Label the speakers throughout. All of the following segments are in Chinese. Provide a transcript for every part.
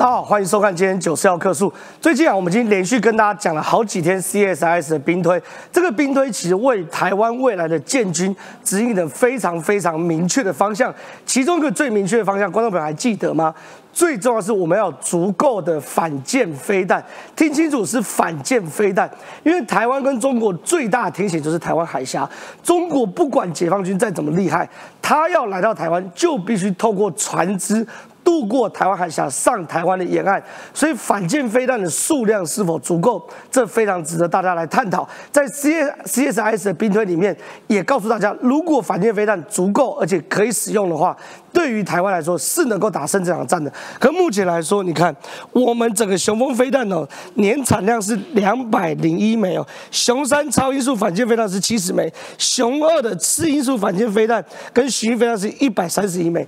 Speaker 1: 大家好，欢迎收看今天九四幺课数。最近啊，我们已经连续跟大家讲了好几天 CSIS 的兵推，这个兵推其实为台湾未来的建军指引了非常非常明确的方向。其中一个最明确的方向，观众朋友还记得吗？最重要是我们要有足够的反舰飞弹，听清楚是反舰飞弹，因为台湾跟中国最大的天险就是台湾海峡。中国不管解放军再怎么厉害，他要来到台湾就必须透过船只。渡过台湾海峡上台湾的沿岸，所以反舰飞弹的数量是否足够，这非常值得大家来探讨。在 C C S I S 的兵推里面，也告诉大家，如果反舰飞弹足够而且可以使用的话，对于台湾来说是能够打胜这场战的。可目前来说，你看我们整个雄风飞弹哦，年产量是两百零一枚哦，雄三超音速反舰飞弹是七十枚，雄二的次音速反舰飞弹跟巡飞弹是一百三十一枚。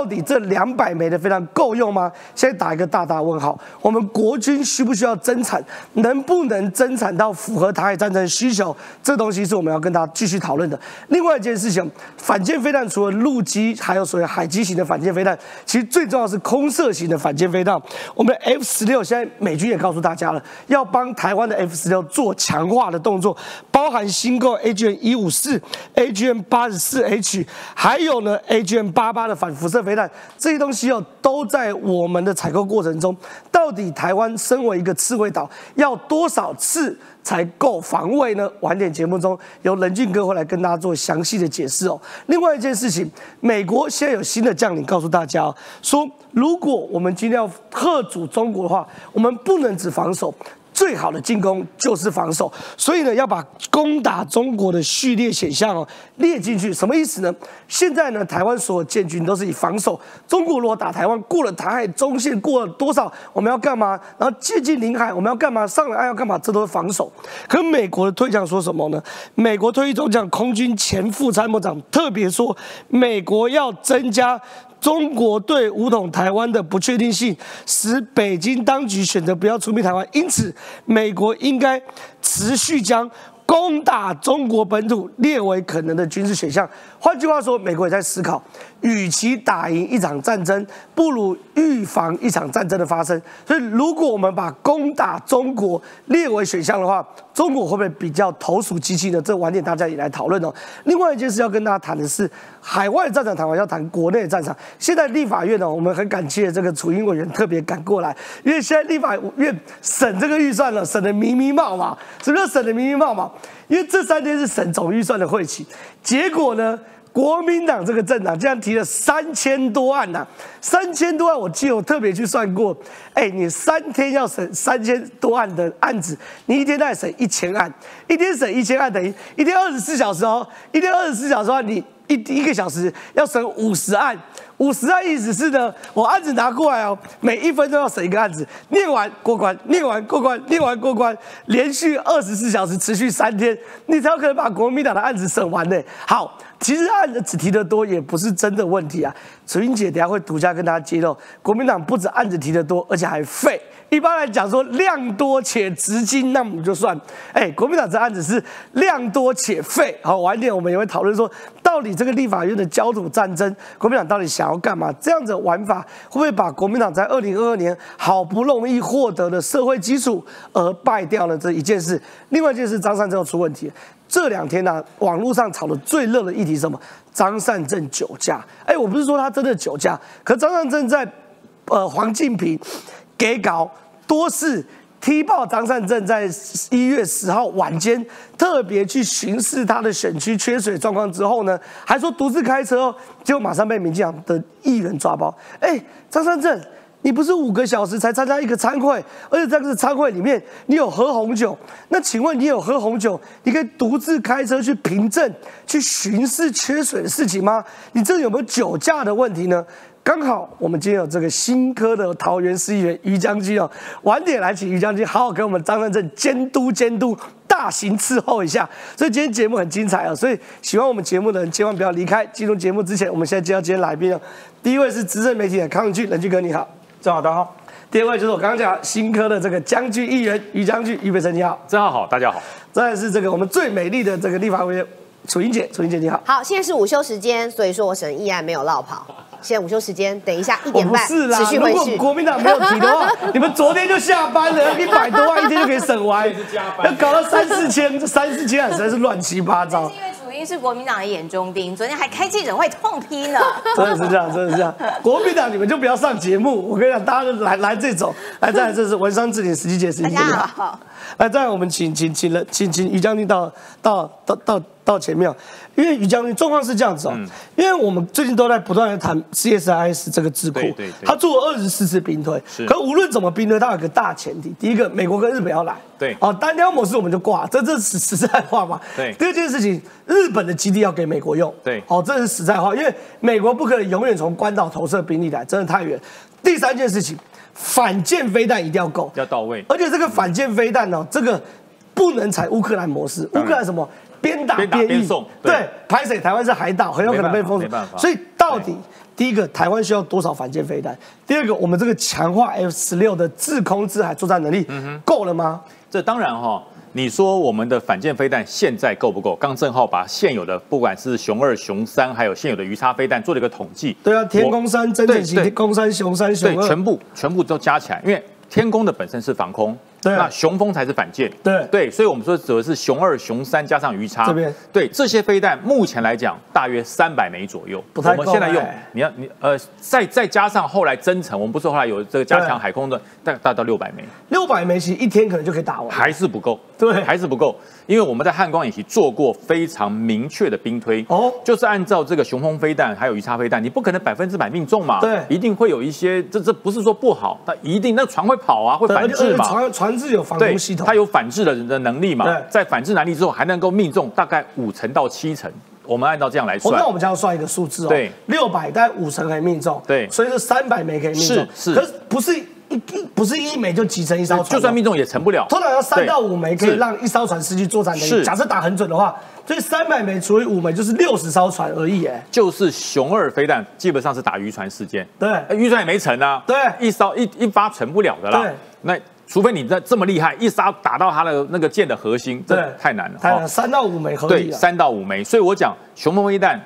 Speaker 1: 到底这两百枚的飞弹够用吗？现在打一个大大问号。我们国军需不需要增产？能不能增产到符合台海战争需求？这东西是我们要跟大家继续讨论的。另外一件事情，反舰飞弹除了陆基，还有所谓海基型的反舰飞弹，其实最重要是空射型的反舰飞弹。我们的 F 十六现在美军也告诉大家了，要帮台湾的 F 十六做强化的动作，包含新购 AGM 一五四、AGM 八十四 H，还有呢 AGM 八八的反辐射。飞这些东西哦，都在我们的采购过程中。到底台湾身为一个刺猬岛，要多少次才够防卫呢？晚点节目中由任俊哥会来跟大家做详细的解释哦。另外一件事情，美国现在有新的将领告诉大家说，如果我们今天要贺阻中国的话，我们不能只防守。最好的进攻就是防守，所以呢，要把攻打中国的序列选项哦列进去。什么意思呢？现在呢，台湾所有建军都是以防守。中国如果打台湾，过了台海中线过了多少，我们要干嘛？然后接近领海，我们要干嘛？上了岸要干嘛？这都是防守。可美国的推讲说什么呢？美国退役中将空军前副参谋长特别说，美国要增加。中国对武统台湾的不确定性，使北京当局选择不要出兵台湾，因此美国应该持续将攻打中国本土列为可能的军事选项。换句话说，美国也在思考，与其打赢一场战争，不如预防一场战争的发生。所以，如果我们把攻打中国列为选项的话，中国会不会比较投鼠忌器呢？这晚点大家也来讨论哦。另外一件事要跟大家谈的是，海外战场谈完要谈国内战场。现在立法院呢，我们很感谢这个楚英委员特别赶过来，因为现在立法院审这个预算了，审的迷迷冒嘛，什么叫审的迷迷冒嘛？因为这三天是审总预算的会期，结果呢？国民党这个政党竟然提了三千多案呐，三千多案，我记得我特别去算过，哎，你三天要审三千多案的案子，你一天再审一千案，一天审一千案等于一天二十四小时哦，一天二十四小时的话，你一一个小时要审五十案。五十案意思是呢，我案子拿过来哦，每一分钟要审一个案子，念完过关，念完过关，念完过关，连续二十四小时，持续三天，你才有可能把国民党的案子审完呢。好，其实案子只提得多，也不是真的问题啊。楚英姐等下会独家跟大家揭露，国民党不止案子提得多，而且还废。一般来讲说量多且值金，那我们就算。哎，国民党这案子是量多且废。好，晚点我们也会讨论说，到底这个立法院的焦土战争，国民党到底想要干嘛？这样子玩法会不会把国民党在二零二二年好不容易获得的社会基础而败掉了这一件事？另外一件事，张善政出问题。这两天呢，网络上炒的最热的议题是什么？张善政酒驾。哎，我不是说他真的酒驾，可张善政在呃黄敬平。给稿多次踢爆张善政在一月十号晚间特别去巡视他的选区缺水状况之后呢，还说独自开车哦，结果马上被民进党的议员抓包。哎，张善政，你不是五个小时才参加一个餐会，而且在这个餐会里面你有喝红酒，那请问你有喝红酒，你可以独自开车去凭证去巡视缺水的事情吗？你这有没有酒驾的问题呢？刚好我们今天有这个新科的桃园市议员于将军哦，晚点来请于将军好好给我们张善政监督监督，大型伺候一下。所以今天节目很精彩啊，所以喜欢我们节目的人千万不要离开。进入节目之前，我们现在介绍今天来宾哦。第一位是资深媒体的康俊，冷俊哥你好，
Speaker 2: 正好大家好。
Speaker 1: 第二位就是我刚刚讲新科的这个将军议员于将军，于北辰你好，
Speaker 2: 正好好大家好。
Speaker 1: 再是这个我们最美丽的这个立法委员楚英姐，楚英姐你好。
Speaker 2: 好，现在是午休时间，所以说我沈议案没有落跑。现在午休时间，等一下一
Speaker 1: 我
Speaker 2: 点半
Speaker 1: 不是啦
Speaker 2: 持，续
Speaker 1: 如果。国民党没有提的话，你们昨天就下班了，一百多万一天就可以省完，要搞到三四千，这三四千啊实在是乱七八糟
Speaker 3: 是。国民党的眼中钉，昨天还开记者会痛批呢。
Speaker 1: 真的是这样，真的是这样。国民党你们就不要上节目，我跟你讲，大家都来来这种，来再来这是文商智点实际姐，实际姐
Speaker 2: 大。家好，
Speaker 1: 来，再来我们请请请了，请请于将军到到到到到前面，因为于将军状况是这样子哦，因为我们最近都在不断的谈 CSIS 这个智库，他做了二十四次兵推，可无论怎么兵推，他有个大前提，第一个，美国跟日本要来，
Speaker 4: 对
Speaker 1: 哦，单挑模式我们就挂，这这是实在话嘛，
Speaker 4: 对
Speaker 1: 第二件事情，日本的基地要给美国用，
Speaker 4: 对
Speaker 1: 哦，这是实在话，因为美国不可能永远从关岛投射兵力来，真的太远。第三件事情，反舰飞弹一定要够，
Speaker 4: 要到位。
Speaker 1: 而且这个反舰飞弹呢，这个不能采乌克兰模式，乌克兰什么边打
Speaker 4: 边打
Speaker 1: 边译
Speaker 4: 边送，对。
Speaker 1: 对，拍水台湾是海岛，很有可能被封锁
Speaker 4: 没办法，
Speaker 1: 所以到底第一个台湾需要多少反舰飞弹？第二个，我们这个强化 F 十六的制空制海作战能力
Speaker 4: 嗯
Speaker 1: 够了吗？
Speaker 4: 这当然哈、你说我们的反舰飞弹现在够不够？刚正浩把现有的不管是熊二、熊三，还有现有的鱼叉飞弹做了一个统计。
Speaker 1: 对啊，天宫
Speaker 4: 我
Speaker 1: 山、真正型天宫三、熊三、熊
Speaker 4: 对，
Speaker 1: 二，
Speaker 4: 全部全部都加起来，因为天宫的本身是防空，
Speaker 1: 对
Speaker 4: 那雄风才是反舰，
Speaker 1: 对。
Speaker 4: 对，所以我们说指的是雄二、雄三加上鱼叉，
Speaker 1: 这边。
Speaker 4: 对这些飞弹目前来讲大约三百枚左右，
Speaker 1: 不太够
Speaker 4: 我们现在用
Speaker 1: 哎，
Speaker 4: 你要你呃再再加上后来增程，我们不是后来有这个加强海空的，大大到六百枚，
Speaker 1: 六百枚，其实一天可能就可以打完。
Speaker 4: 还是不够，
Speaker 1: 对
Speaker 4: 还是不够，因为我们在汉光演习做过非常明确的兵推，
Speaker 1: 哦。
Speaker 4: 就是按照这个雄风飞弹还有鱼叉飞弹，你不可能百分之百命中嘛，
Speaker 1: 对。
Speaker 4: 一定会有一些，这这不是说不好，它一定那船会跑啊，会反制嘛。
Speaker 1: 船船只有防
Speaker 4: 对
Speaker 1: 空系，统。
Speaker 4: 它，有反制的的能力嘛
Speaker 1: 对，
Speaker 4: 在反制能力之后，还能够命中大概五成到七成，我们按照这样来
Speaker 1: 哦，
Speaker 4: 算
Speaker 1: 那我。们就要算一个数字哦，
Speaker 4: 对，
Speaker 1: 六百大概五成可以命中，
Speaker 4: 对。
Speaker 1: 所以是三百枚可以命中，
Speaker 4: 是是。
Speaker 1: 可是不是一一不是一枚就集成一艘船，
Speaker 4: 就算命中也成不了，
Speaker 1: 通常要三到五枚可以
Speaker 4: 是
Speaker 1: 让一艘船失去作战能力。
Speaker 4: 是。
Speaker 1: 假设打很准的话，所以三百枚除以五枚就是六十艘船而已，哎，
Speaker 4: 就是熊二飞弹基本上是打渔船事件，
Speaker 1: 对
Speaker 4: 呃渔船也没成啊，
Speaker 1: 对
Speaker 4: 一艘一一发成不了的啦。
Speaker 1: 对
Speaker 4: 那除非你这这么厉害，一杀打到他的那个剑的核心，这
Speaker 1: 对，
Speaker 4: 太难了。
Speaker 1: 太难，
Speaker 4: 哦
Speaker 1: 三到五枚合理
Speaker 4: 对，三到五枚。所以我讲雄风飞弹、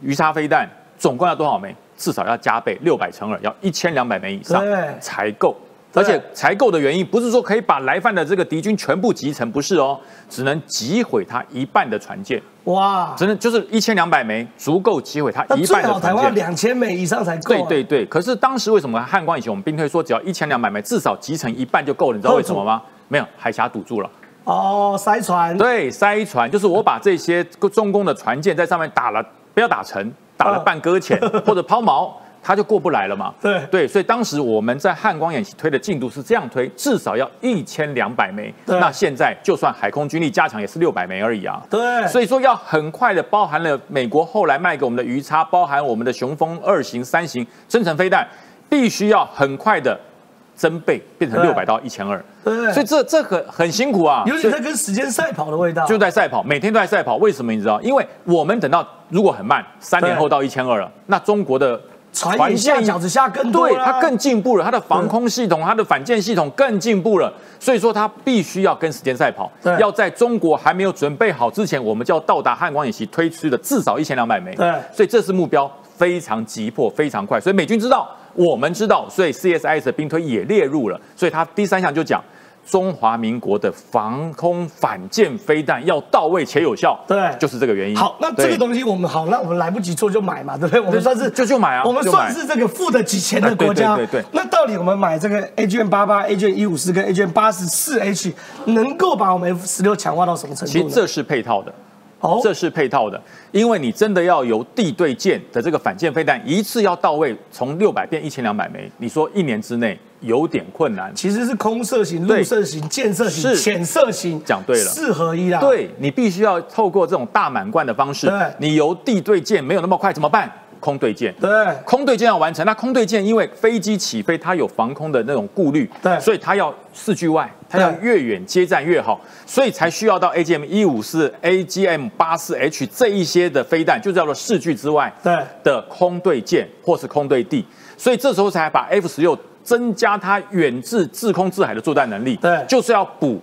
Speaker 4: 鱼叉飞弹总共要多少枚？至少要加倍，六百乘二，要一千两百枚以上才够。
Speaker 1: 对
Speaker 4: 而且才够的原因，不是说可以把来犯的这个敌军全部集成，不是哦，只能击毁他一半的船舰，
Speaker 1: 哇，
Speaker 4: 只能就是一千两百枚，足够击毁
Speaker 1: 他
Speaker 4: 一半的船舰。
Speaker 1: 两千枚以上才够。啊
Speaker 4: 对对对，可是当时为什么汉光以前我们兵推说只要一千两百枚，至少集成一半就够了？你知道为什么吗？没有，海峡堵住了。
Speaker 1: 哦，塞船，
Speaker 4: 对，塞船就是我把这些中共的船舰在上面打了，不要打沉，打了半搁浅 或者抛锚，它就过不来了嘛。
Speaker 1: 对
Speaker 4: 对，所以当时我们在汉光演习推的进度是这样推，至少要一千两百枚。那现在就算海空军力加强也是六百枚而已啊。
Speaker 1: 对，
Speaker 4: 所以说要很快的包含了美国后来卖给我们的鱼叉，包含我们的雄风二型、三型增程飞弹，必须要很快的增倍，变成六百到一千二。
Speaker 1: 对
Speaker 4: 所以这这很很辛苦啊，所以
Speaker 1: 有点在跟时间赛跑的味道。
Speaker 4: 就在赛跑，每天都在赛跑。为什么你知道？因为我们等到如果很慢，三年后到一千二了，那中国的
Speaker 1: 船也下饺子下更多啦
Speaker 4: 对它更进步了，它的防空系统、它的反舰系统更进步了，所以说它必须要跟时间赛跑，要在中国还没有准备好之前，我们就要到达汉光演习推出的至少一千两百枚。
Speaker 1: 对
Speaker 4: 所以这是目标非常急迫、非常快。所以美军知道，我们知道，所以 CSIS 的兵推也列入了，所以它第三项就讲。中华民国的防空反舰飞弹要到位且有效，
Speaker 1: 对
Speaker 4: 就是这个原因。
Speaker 1: 好，那这个东西我们好，那我们来不及做就买嘛，对不对？我们算是
Speaker 4: 就就买啊
Speaker 1: 我们算是这个付得起钱的国家。
Speaker 4: 对对对对
Speaker 1: 那到底我们买这个 A 卷八八、A 卷一五四跟 A 卷八十四 H，能够把我们 F 十六强化到什么程度？
Speaker 4: 其实这是配套的。
Speaker 1: 哦
Speaker 4: 这是配套的，因为你真的要由地对舰的这个反舰飞弹一次要到位，从六百变一千两百枚，你说一年之内有点困难。
Speaker 1: 其实是空射型、
Speaker 4: 对
Speaker 1: 陆射型、箭射型、
Speaker 4: 是
Speaker 1: 潜射型，
Speaker 4: 讲对了
Speaker 1: 四合一啦。，
Speaker 4: 对你必须要透过这种大满贯的方式
Speaker 1: 对，
Speaker 4: 你由地对舰没有那么快怎么办？空对舰。
Speaker 1: 对
Speaker 4: 空对舰要完成，那空对舰因为飞机起飞它有防空的那种顾虑，
Speaker 1: 对
Speaker 4: 所以它要视距外，它要越远接战越好，所以才需要到 AGM 一五四、AGM 八四 H 这一些的飞弹，就叫做视距之外
Speaker 1: 对
Speaker 4: 的空对舰或是空对地，所以这时候才把 F 十六增加它远至制空制海的作战能力，
Speaker 1: 对
Speaker 4: 就是要补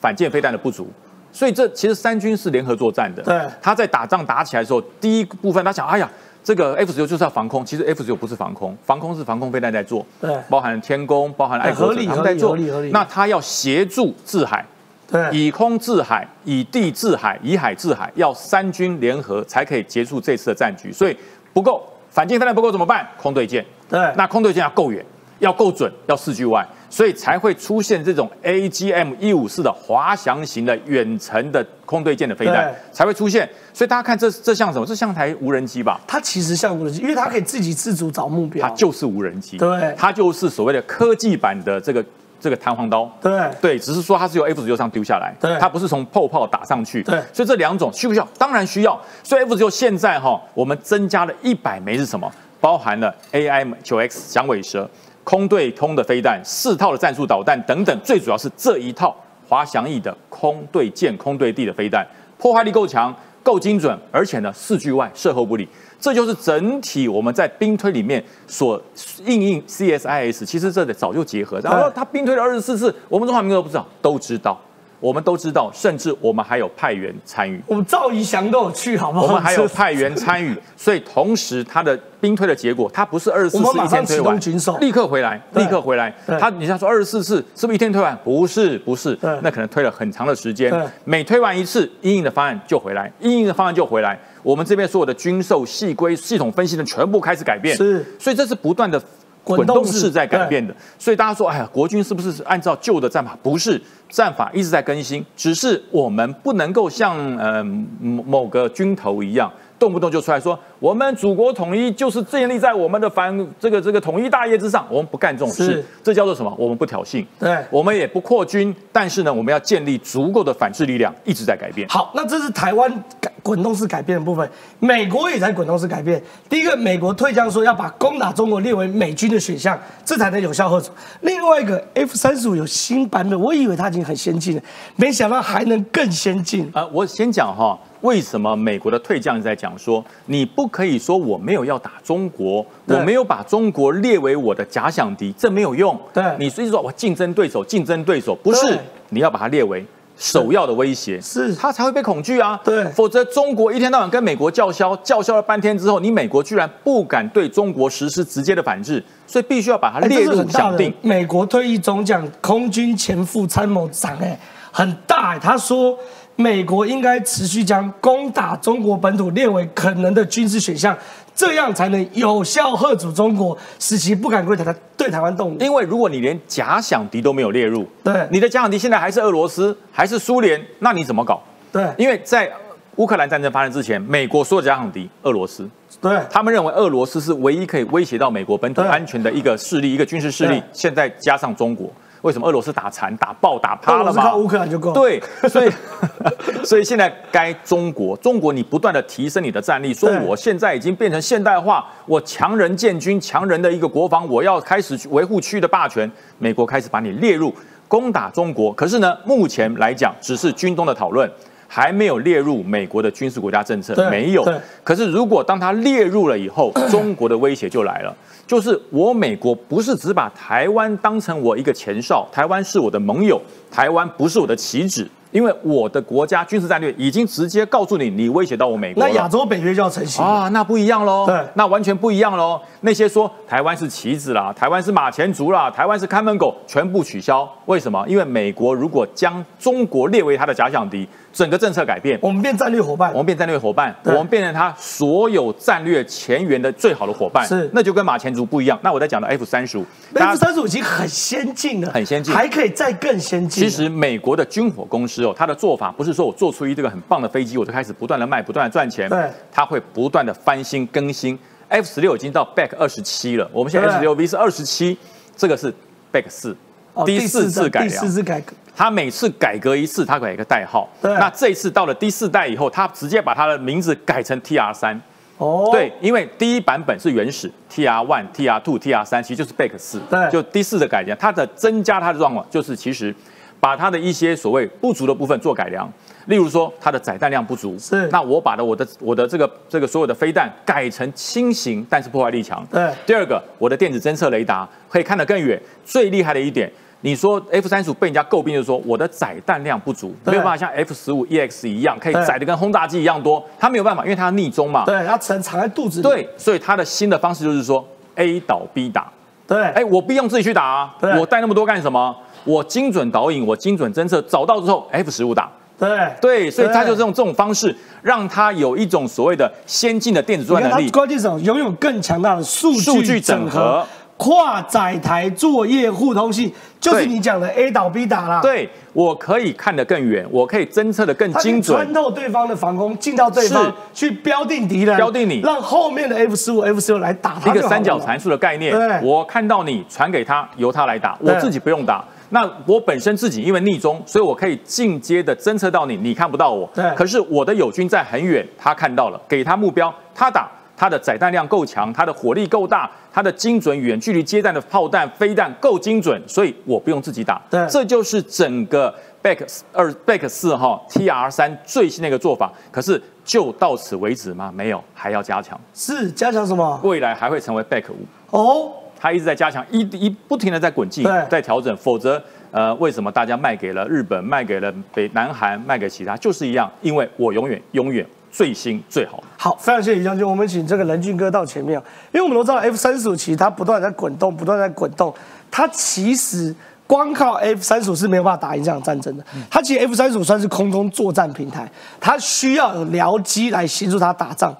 Speaker 4: 反舰飞弹的不足。所以这其实三军是联合作战的。
Speaker 1: 对
Speaker 4: 他在打仗打起来的时候，第一部分他想，哎呀。这个 F 十六就是要防空，其实 F 十六不是防空，防空是防空飞弹在做，
Speaker 1: 对
Speaker 4: 包含天宫，包含爱国者在做。那它要协助制海，
Speaker 1: 对，
Speaker 4: 以空制海，以地制海，以海制海，要三军联合才可以结束这次的战局。所以不够，反舰飞弹不够怎么办？空对舰。
Speaker 1: 对
Speaker 4: 那空对舰要够远，要够准，要四距外，所以才会出现这种 AGM 一五四的滑翔型的远程的空对舰的飞弹才会出现。所以大家看这这像什么？这像台无人机吧？
Speaker 1: 它其实像无人机，因为它可以自己自主找目标。
Speaker 4: 它就是无人机，
Speaker 1: 对
Speaker 4: 它就是所谓的科技版的这个这个弹簧刀。
Speaker 1: 对
Speaker 4: 对，只是说它是由 F 十六上丢下来，
Speaker 1: 对
Speaker 4: 它不是从炮炮打上去，
Speaker 1: 对
Speaker 4: 所以这两种需不需要？当然需要。所以 F 十六现在哈，我们增加了一百枚是什么？包含了 AI 九 X 响尾蛇、空对空的飞弹、四套的战术导弹等等，最主要是这一套滑翔翼的空对舰、空对地的飞弹，破坏力够强、够精准，而且呢四距外、射后不理。这就是整体我们在兵推里面所应应 CSIS，其实这得早就结合。然后他兵推了二十四次，我们中华民国都不知道，都知道，我们都知道，甚至我们还有派员参与。
Speaker 1: 我们赵怡翔都有去，好不好？
Speaker 4: 我们还有派员参与，所以同时他的兵推的结果，他不是二十四次一天推完立刻回来，立刻回来。他你像说二十四次是不是一天推完？不是，不是，那可能推了很长的时间。每推完一次，阴影的方案就回来，阴影的方案就回来。我们这边所有的军售细规、系统分析的全部开始改变，
Speaker 1: 是
Speaker 4: 所以这是不断的。
Speaker 1: 滚
Speaker 4: 滚
Speaker 1: 动式
Speaker 4: 动式在改变的，所以大家说，哎呀，国军是不是按照旧的战法？不是，战法一直在更新，只是我们不能够像呃某某个军头一样，动不动就出来说，我们祖国统一就是建立在我们的反这个这个统一大业之上，我们不干这种事，这叫做什么？我们不挑衅，
Speaker 1: 对
Speaker 4: 我们也不扩军，但是呢，我们要建立足够的反制力量，一直在改变。
Speaker 1: 好，那这是台湾改滚动式改变的部分，美国也在滚动式改变。第一个，美国退将说要把攻打中国列为美军的选项，这才能有效遏阻。另外一个 F 三十五有新版本，我以为它已经很先进了，没想到还能更先进。
Speaker 4: 呃，我先讲哈，为什么美国的退将在讲说，你不可以说我没有要打中国，我没有把中国列为我的假想敌，这没有用。
Speaker 1: 对
Speaker 4: 你所以说我竞争对手，竞争对手不是你要把它列为。首要的威胁
Speaker 1: 是
Speaker 4: 他才会被恐惧啊，
Speaker 1: 对
Speaker 4: 否则中国一天到晚跟美国叫嚣，叫嚣了半天之后，你美国居然不敢对中国实施直接的反制，所以必须要把它列入想定。
Speaker 1: 美国退役中将、空军前副参谋长，哎，很大、哎。他说，美国应该持续将攻打中国本土列为可能的军事选项，这样才能有效遏阻中国，使其不敢对台对台湾动武。
Speaker 4: 因为如果你连假想敌都没有列入，
Speaker 1: 对
Speaker 4: 你的假想敌现在还是俄罗斯，还是苏联，那你怎么搞？
Speaker 1: 对
Speaker 4: 因为在乌克兰战争发生之前，美国所有假想敌俄罗斯，
Speaker 1: 对
Speaker 4: 他们认为俄罗斯是唯一可以威胁到美国本土安全的一个势力，一个军事势力
Speaker 1: 对。
Speaker 4: 现在加上中国，为什么俄罗斯打残、打爆、打
Speaker 1: 俄
Speaker 4: 趴了嘛？
Speaker 1: 靠乌克兰就够。，
Speaker 4: 对，所以 所以现在该中国，中国你不断的提升你的战力，说我现在已经变成现代化，我强人建军，强人的一个国防，我要开始去维护区域的霸权。美国开始把你列入攻打中国，可是呢，目前来讲只是军中的讨论。还没有列入美国的军事国家政策
Speaker 1: 对，
Speaker 4: 没有。可是如果当它列入了以后，中国的威胁就来了，就是我美国不是只把台湾当成我一个前哨，台湾是我的盟友，台湾不是我的棋子，因为我的国家军事战略已经直接告诉你，你威胁到我美国。
Speaker 1: 那亚洲北约就要成型。
Speaker 4: 啊，那不一样喽。
Speaker 1: 对
Speaker 4: 那完全不一样喽。那些说台湾是棋子啦，台湾是马前卒啦，台湾是看门狗，全部取消。为什么？因为美国如果将中国列为他的假想敌，整个政策改变，
Speaker 1: 我们变战略伙伴
Speaker 4: 我。们变战略伙伴，我们变成他所有战略前沿的最好的伙伴。
Speaker 1: 是
Speaker 4: 那就跟马前卒不一样。那我在讲的 F 三十五
Speaker 1: ，F 三十五已经很先进了，
Speaker 4: 很先进
Speaker 1: 还可以再更先进。
Speaker 4: 其实美国的军火公司哦，它的做法不是说我做出一这个很棒的飞机，我就开始不断的卖，不断的赚钱。
Speaker 1: 对
Speaker 4: 它会不断的翻新更新。F 十六已经到 Back 二十七了，我们现在
Speaker 1: 对
Speaker 4: F 十六 V 是二十七，这个是 Back 四、
Speaker 1: 哦
Speaker 4: 第四次改良
Speaker 1: 第四。次改革。
Speaker 4: 它每次改革一次，他改一个代号。
Speaker 1: 对
Speaker 4: 那这一次到了第四代以后，他直接把他的名字改成 TR 三。
Speaker 1: 哦，
Speaker 4: 对，因为第一版本是原始 TR one、TR two、TR 三，其实就是 Back 四，
Speaker 1: 对
Speaker 4: 就第四的改良，它的增加它的状况就是其实把它的一些所谓不足的部分做改良。例如说，它的载弹量不足，
Speaker 1: 是
Speaker 4: 那我把的我的我的这个这个所有的飞弹改成轻型，但是破坏力强。
Speaker 1: 对
Speaker 4: 第二个，我的电子侦测雷达可以看得更远。最厉害的一点，你说 F 三十五被人家诟病就是说我的载弹量不足，没有办法像 F 十五 EX 一样可以载的跟轰炸机一样多，它没有办法，因为它要逆中嘛。
Speaker 1: 对，它只能藏在肚子里。
Speaker 4: 对，所以它的新的方式就是说 A 倒 B 打。
Speaker 1: 对，
Speaker 4: 哎，我不用自己去打啊
Speaker 1: 对，
Speaker 4: 我带那么多干什么？我精准导引，我精准侦测，找到之后 F 十五打。
Speaker 1: 对
Speaker 4: 对，所以它就是用这种方式，让它有一种所谓的先进的电子作战能力。
Speaker 1: 关键是什么？拥有更强大的数据
Speaker 4: 数据整
Speaker 1: 合、跨载台作业互通性，就是你讲的 A 导 B 打啦。，
Speaker 4: 对，我可以看得更远，我可以侦测的更精准
Speaker 1: 穿。透对方的防空，进到对方
Speaker 4: 是
Speaker 1: 去标定敌人，
Speaker 4: 标定你
Speaker 1: 让后面的 F 十五、F 十六来打他
Speaker 4: 一个三角函数的概念
Speaker 1: 对，
Speaker 4: 我看到你传给他，由他来打，我自己不用打。那我本身自己因为逆中，所以我可以进阶的侦测到你，你看不到我。
Speaker 1: 对
Speaker 4: 可是我的友军在很远，他看到了，给他目标，他打。他的载弹量够强，他的火力够大，他的精准远距离接弹的炮弹、飞弹够精准，所以我不用自己打。
Speaker 1: 对
Speaker 4: 这就是整个 Back 二 Back 四号 TR 三最新的一个做法。可是就到此为止吗？没有，还要加强。
Speaker 1: 是加强什么？
Speaker 4: 未来还会成为 Back 五。
Speaker 1: 哦，
Speaker 4: 它一直在加强，一一不停的在滚进，在调整，否则呃，为什么大家卖给了日本，卖给了北南韩，卖给其他，就是一样，因为我永远永远最新最好。
Speaker 1: 好，非常谢谢李将军，我们请这个任俊哥到前面啊，因为我们都知道 F 三十五其实它不断在滚动，不断在滚动，它其实光靠 F 三十五是没有办法打赢这场战争的。它其实 F 三十五算是空中作战平台，它需要有僚机来协助它打仗，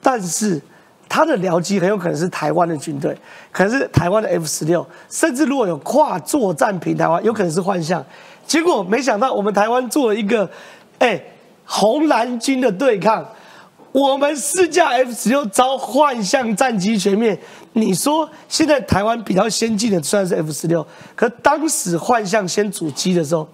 Speaker 1: 但是它的僚机很有可能是台湾的军队，可能是台湾的 F 十六，甚至如果有跨作战平台的话，有可能是幻象。结果没想到我们台湾做了一个，哎，红蓝军的对抗。我们四架 F 十六遭幻象战机全面，你说现在台湾比较先进的虽然是 F 十六，可当时幻象先阻击的时候，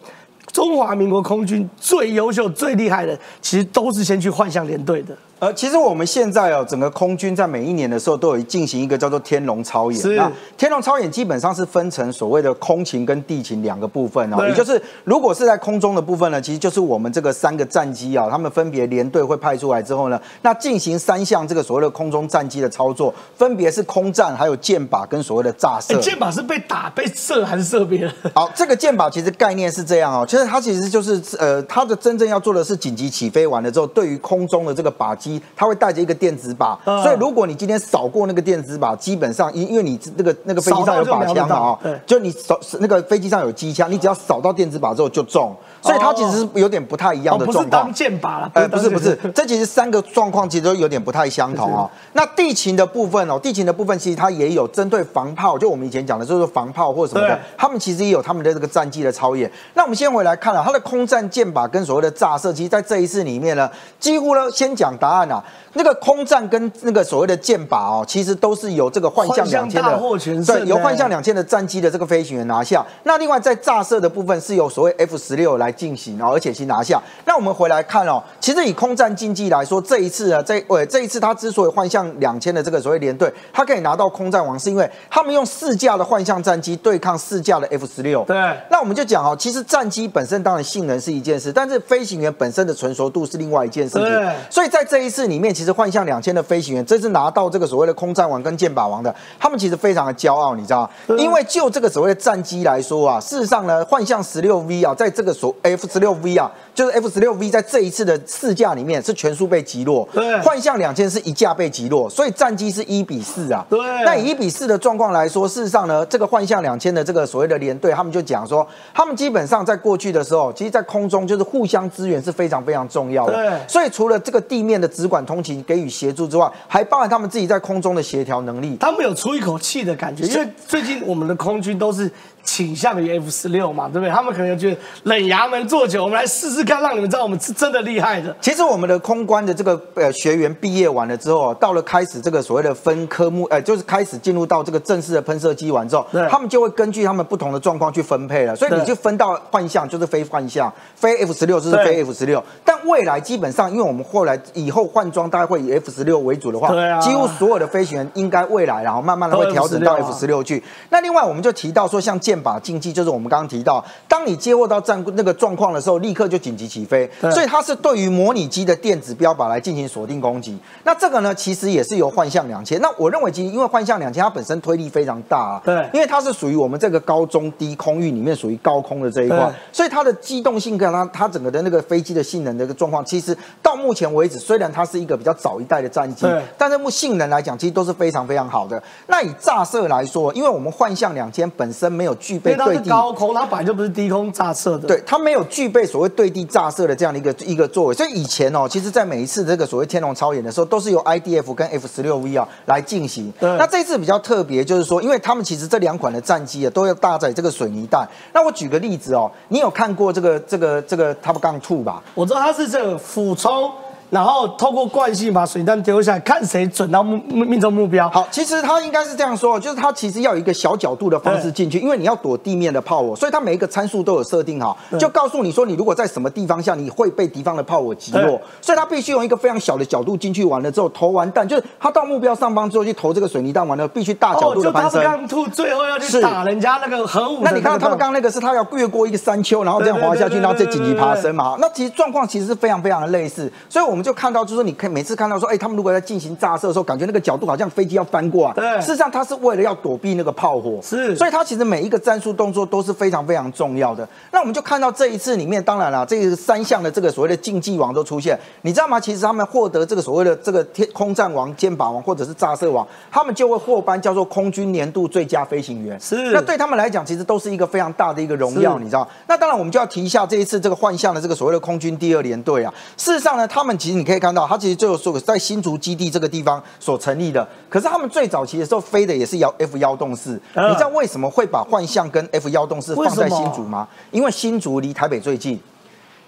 Speaker 1: 中华民国空军最优秀、最厉害的，其实都是先去幻象连队的。
Speaker 5: 呃，其实我们现在哦，整个空军在每一年的时候都有进行一个叫做天龙超演。
Speaker 1: 是
Speaker 5: 那天龙超演基本上是分成所谓的空勤跟地勤两个部分哦，也就是如果是在空中的部分呢，其实就是我们这个三个战机啊，他们分别连队会派出来之后呢，那进行三项这个所谓的空中战机的操作，分别是空战、还有箭靶跟所谓的炸
Speaker 1: 哎，
Speaker 5: 射。
Speaker 1: 箭靶是被打、被射还是射别人？
Speaker 5: 好，这个箭靶其实概念是这样哦，其实它其实就是呃，它的真正要做的是紧急起飞完了之后，对于空中的这个靶机，它会带着一个电子靶，
Speaker 1: 嗯。
Speaker 5: 所以如果你今天扫过那个电子靶，基本上因因为你那个那个飞机上有靶枪嘛
Speaker 1: 啊就
Speaker 5: 你扫那个飞机上有机枪，你只要扫到电子靶之后就中，所以它其实是有点不太一样
Speaker 1: 哦，不是
Speaker 5: 的状况。
Speaker 1: 当。箭靶了，
Speaker 5: 呃，不是不是这其实三个状况其实都有点不太相同哦。那地勤的部分哦，地勤的部分其实它也有针对防炮，就我们以前讲的就是防炮或什么的
Speaker 1: 对，
Speaker 5: 他们其实也有他们的这个战机的操演。那我们先回来看了、它的空战箭靶跟所谓的炸射，其实在这一次里面呢，几乎呢先讲答案啊，那个空战跟那个所谓的箭靶哦，其实都是由这个幻象两千的对，由
Speaker 1: 欸
Speaker 5: 幻象两千的战机的这个飞行员拿下。那另外在炸射的部分是由所谓 F 十六来进行哦，而且其拿下。那我们回来看哦，其实以空战竞技来说，这一次啊，这呃这一次他之所以幻象两千的这个所谓连队，他可以拿到空战王，是因为他们用四架的幻象战机对抗四架的 F 十六。
Speaker 1: 对
Speaker 5: 那我们就讲哦，其实战机本身当然性能是一件事，但是飞行员本身的成熟度是另外一件事情
Speaker 1: 对。
Speaker 5: 所以在这一次里面，其实幻象两千的飞行员，这次拿到这个所谓的空战王跟剑靶王的，他们其实非常的骄傲，你知道吗？因为就这个所谓的战机来说啊，事实上呢，幻象十六 V 啊，在这个所 F 十六 V 啊，就是 F 十六 V 在这一次的四架里面是全数被击落，
Speaker 1: 对
Speaker 5: 幻象两千是一架被击落，所以战机是一比四啊。
Speaker 1: 对
Speaker 5: 那以一比四的状况来说，事实上呢，这个幻象两千的这个所谓的连队，他们就讲说，他们基本上在过去的时候，其实在空中就是互相支援是非常非常重要的。
Speaker 1: 对
Speaker 5: 所以除了这个地面的直管通勤给予协助之外，还包含他们自己在空中的协调能力。
Speaker 1: 他们有出一口气的感觉，因为最近我们的空军都是倾向于 F 十六嘛，对不对？他们可能觉得冷衙门坐久，我们来试试看看，让你们知道我们是真的厉害的。
Speaker 5: 其实我们的空关的这个呃学员毕业完了之后，到了开始这个所谓的分科目，呃，就是开始进入到这个正式的喷射机完之后
Speaker 1: 对，
Speaker 5: 他们就会根据他们不同的状况去分配了。所以你就分到幻象就是非幻象，非 F 十六就是
Speaker 1: 对
Speaker 5: 非 F 十六。但未来基本上，因为我们后来以后换装大概会以 F 十六为主的话，
Speaker 1: 对啊
Speaker 5: 几乎所有的飞行员应该未来然后慢慢的会调整到
Speaker 1: F16 啊
Speaker 5: F 十六去。那另外我们就提到说，像剑靶竞技，就是我们刚刚提到，当你接获到战那个状况的时候，立刻就紧急起飞。
Speaker 1: 对
Speaker 5: 所以它是对于模拟机的电子标靶来进行锁定攻击。那这个呢，其实也是由幻象两千。那我认为，其实因为幻象两千它本身推力非常大、啊，
Speaker 1: 对
Speaker 5: 因为它是属于我们这个高中低空域里面属于高空的这一块，所以它的机动性跟它它整个的那个飞机的性能的一个状况，其实到目前为止，虽然它是一个比较早一代的战机，但是目性能来讲，其实都是非常非常好的。那以炸射来说，因为我们幻象两千本身没有具
Speaker 1: 因为它是
Speaker 5: 备对地
Speaker 1: 高空，它本来就不是低空炸射的。
Speaker 5: 对，它没有具备所谓对地炸射的这样的一个一个作为，所以以前哦，其实在每一次这个所谓天龙超演的时候，都是由 IDF 跟 F 十六 V 啊来进行。
Speaker 1: 对
Speaker 5: 那这次比较特别，就是说，因为他们其实这两款的战机啊，都要搭载这个水泥弹。那我举个例子哦，你有看过这个这个这个 Top Gun Two 吧？
Speaker 1: 我知道它是这个俯冲，然后透过惯性把水弹丢下来，看谁准到目目命中目标。
Speaker 5: 好，其实他应该是这样说，就是他其实要有一个小角度的方式进去，因为你要躲地面的炮火，所以他每一个参数都有设定好，就告诉你说你如果在什么地方下你会被敌方的炮火击落，所以他必须用一个非常小的角度进去完了之后投完弹，就是他到目标上方之后去投这个水泥弹完了，必须大角
Speaker 1: 哦，就他最后要去
Speaker 5: 是。
Speaker 1: 打人家那个核武的
Speaker 5: 那你看到他们
Speaker 1: 刚
Speaker 5: 刚刚那个是他要越过一个山丘，然后这样滑下去，然后再紧急爬升嘛？那其实状况其实是非常非常的类似，所以我们就看到，就是说你可以每次看到说，哎，他们如果在进行炸射的时候，感觉那个角度好像飞机要翻过来，
Speaker 1: 对
Speaker 5: 事实上他是为了要躲避那个炮火，
Speaker 1: 是
Speaker 5: 所以他其实每一个战术动作都是非常非常重要的。那我们就看到这一次里面，当然了，这个三项的这个所谓的竞技王都出现，你知道吗？其实他们获得这个所谓的这个天空战王、肩膀王或者是炸射王，他们就会获颁叫做空军年度最佳飞行员。
Speaker 1: 是
Speaker 5: 那对他们来讲，其实都是一个非常大的一个荣耀，你知道？那当然，我们就要提一下这一次这个幻象的这个所谓的空军第二联队啊。事实上呢，他们其实你可以看到，它其实就有说在新竹基地这个地方所成立的。可是他们最早期的时候飞的也是幺 F 幺洞四，
Speaker 1: 嗯
Speaker 5: 你知道为什么会把幻象跟 F 幺洞四放在新竹吗？因为新竹离台北最近。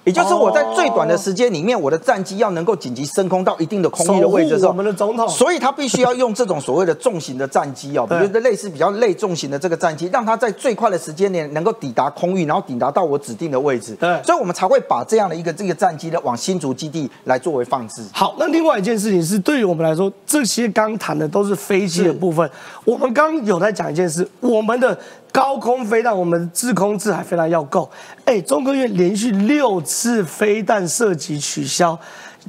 Speaker 5: 也就是我在最短的时间里面，我的战机要能够紧急升空到一定的空域的位置的时候，
Speaker 1: 我们的总统
Speaker 5: 所以他必须要用这种所谓的重型的战机哦，比
Speaker 1: 对
Speaker 5: 如说类似比较类重型的这个战机，让它在最快的时间内能够抵达空域，然后抵达到我指定的位置。
Speaker 1: 对
Speaker 5: 所以我们才会把这样的一个这个战机呢往新竹基地来作为放置。
Speaker 1: 好，那另外一件事情是，对于我们来说，这些刚谈的都是飞机的部分。我们刚刚有在讲一件事，我们的高空飞弹，我们的制空制海飞弹要够。哎，中科院连续六次飞弹射击取消，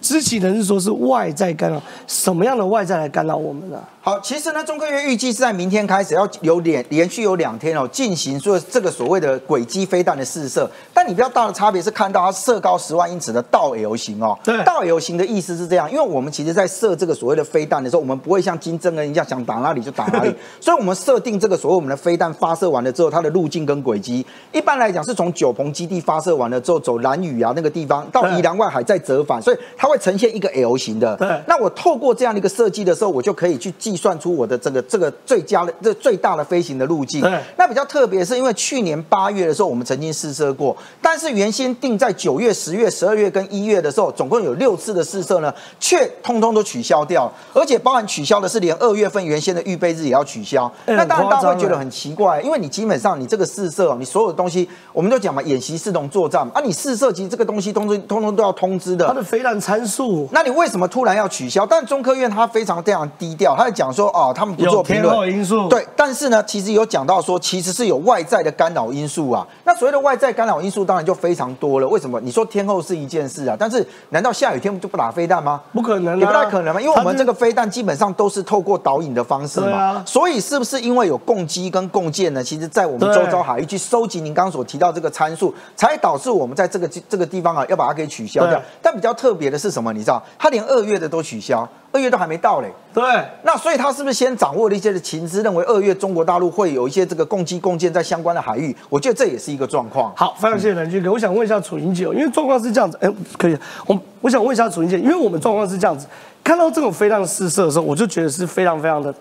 Speaker 1: 知情人士说是外在干扰，什么样的外在来干扰我们呢、
Speaker 5: 好，其实呢，中科院预计是在明天开始要有连连续有两天哦，进行做这个所谓的轨迹飞弹的试射。但你比较大的差别是看到它射高十万英尺的倒 L 型哦。
Speaker 1: 对
Speaker 5: 倒 L 型的意思是这样，因为我们其实在射这个所谓的飞弹的时候，我们不会像金正恩一样想打哪里就打哪里，所以我们设定这个所谓我们的飞弹发射完了之后，它的路径跟轨迹，一般来讲是从九鹏基地发射完了之后，走蓝屿啊那个地方到宜兰外海再折返，所以它会呈现一个 L 型的。
Speaker 1: 对
Speaker 5: 那我透过这样的一个设计的时候，我就可以去计算出我的这个这个最佳的这最大的飞行的路径。
Speaker 1: 对
Speaker 5: 那比较特别是因为去年八月的时候，我们曾经试射过，但是原先定在九月、十月、十二月跟一月的时候，总共有六次的试射呢，却通通都取消掉，而且包含取消的是连二月份原先的预备日也要取消。
Speaker 1: 哎
Speaker 5: 那当然大家会觉得很奇怪，因为你基本上你这个试射，你所有的东西，我们都讲嘛，演习视同作战啊，你试射其实这个东西通通通通都要通知的。
Speaker 1: 它的飞弹参数
Speaker 5: 那你为什么突然要取消？但中科院它非常非常低调，它在讲说哦，他们不做评论。
Speaker 1: 因素，
Speaker 5: 对，但是呢，其实有讲到说，其实是有外在的干扰因素啊。那所谓的外在干扰因素，当然就非常多了。为什么？你说天后是一件事啊，但是难道下雨天就不打飞弹吗？
Speaker 1: 不可能、啊，
Speaker 5: 也不太可能嘛，因为我们这个飞弹基本上都是透过导引的方式嘛，
Speaker 1: 啊
Speaker 5: 所以是不是因为有共机跟共建呢？其实，在我们周遭海域去收集您刚刚所提到这个参数，才导致我们在这个这个地方啊，要把它给取消掉。但比较特别的是什么？你知道，它连二月的都取消，二月都还没到嘞。
Speaker 1: 对。
Speaker 5: 那所以他是不是先掌握了一些的情资，认为二月中国大陆会有一些这个共机共建在相关的海域？我觉得这也是一个状况。
Speaker 1: 好，非常谢谢蓝军哥。我想问一下楚英姐哦，因为状况是这样子，哎，可以，我我想问一下楚英姐，因为我们状况是这样子，看到这种飞弹试射的时候，我就觉得是非常非常的，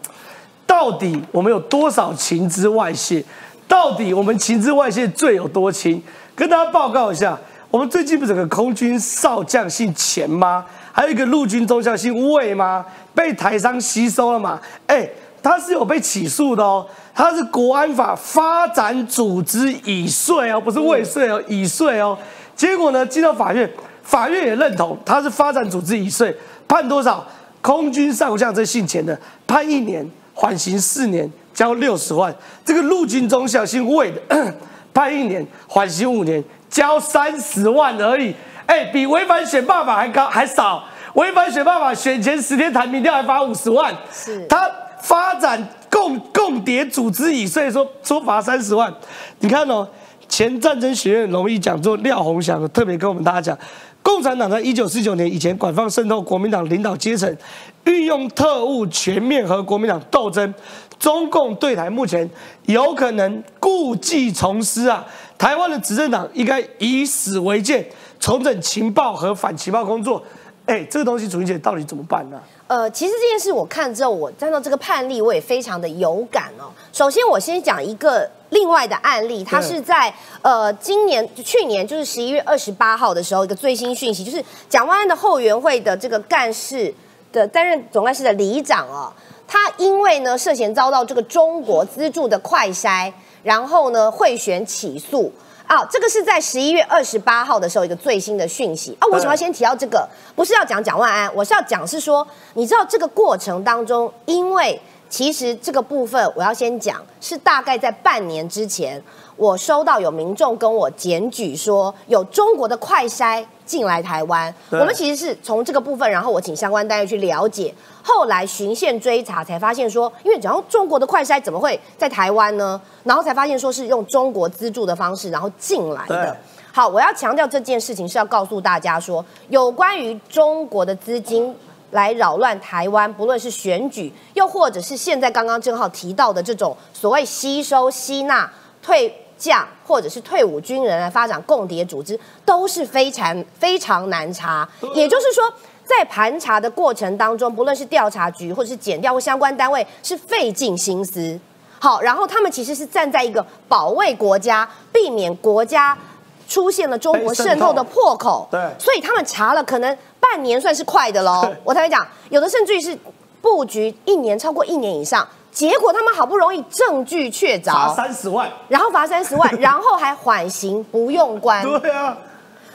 Speaker 1: 到底我们有多少情资外泄？到底我们情资外泄罪有多轻？跟大家报告一下，我们最近不整个空军少将姓钱吗？还有一个陆军中校姓魏吗？被台商吸收了嘛？哎，他是有被起诉的哦，他是国安法发展组织已遂哦，不是未遂哦，已遂哦。结果呢，进到法院，法院也认同他是发展组织已遂，判多少？空军上将这姓钱的，判一年，缓刑四年，交六十万。这个陆军中校姓魏的，判一年，缓刑五年，交三十万而已。哎，比违反选罢法还高还少。违反选罢法，选前十天谈民调还罚五十万。
Speaker 2: 是
Speaker 1: 他发展共共谍组织已遂，说说罚三十万。你看哦，前战争学院荣誉讲座廖鸿祥特别跟我们大家讲，共产党在一九四九年以前广泛渗透国民党领导阶层，运用特务全面和国民党斗争。中共对台目前有可能故技重施啊！台湾的执政党应该以史为鉴，重整情报和反情报工作。哎，这个东西主席姐到底怎么办呢？
Speaker 2: 呃，其实这件事我看之后，我看到这个判例，我也非常的有感哦。首先，我先讲一个另外的案例，它是在呃今年去年就是十一月二十八号的时候，一个最新讯息，就是蒋万安的后援会的这个干事的担任总干事的里长哦，他因为呢涉嫌遭到这个中国资助的快筛，然后呢贿选起诉。啊，这个是在十一月二十八号的时候一个最新的讯息啊。我为什么要先提到这个？不是要讲蒋万安，我是要讲是说，你知道这个过程当中，因为其实这个部分我要先讲，是大概在半年之前，我收到有民众跟我检举说，有中国的快筛进来台湾。我们其实是从这个部分，然后我请相关单位去了解。后来循线追查，才发现说，因为讲到中国的快筛怎么会在台湾呢？然后才发现说是用中国资助的方式，然后进来的。好，我要强调这件事情是要告诉大家说，有关于中国的资金来扰乱台湾，不论是选举，又或者是现在刚刚正好提到的这种所谓吸收、吸纳退将或者是退伍军人来发展共谍组织，都是非常非常难查。也就是说。在盘查的过程当中，不论是调查局或者是检调或相关单位，是费尽心思。好，然后他们其实是站在一个保卫国家、避免国家出现了中国渗透的破口。
Speaker 1: 对，
Speaker 2: 所以他们查了可能半年算是快的喽。我才会讲，有的甚至于是布局一年，超过一年以上。结果他们好不容易证据确凿，
Speaker 1: 罚三十万，
Speaker 2: 然后罚三十万，然后还缓刑不用关。
Speaker 1: 对啊。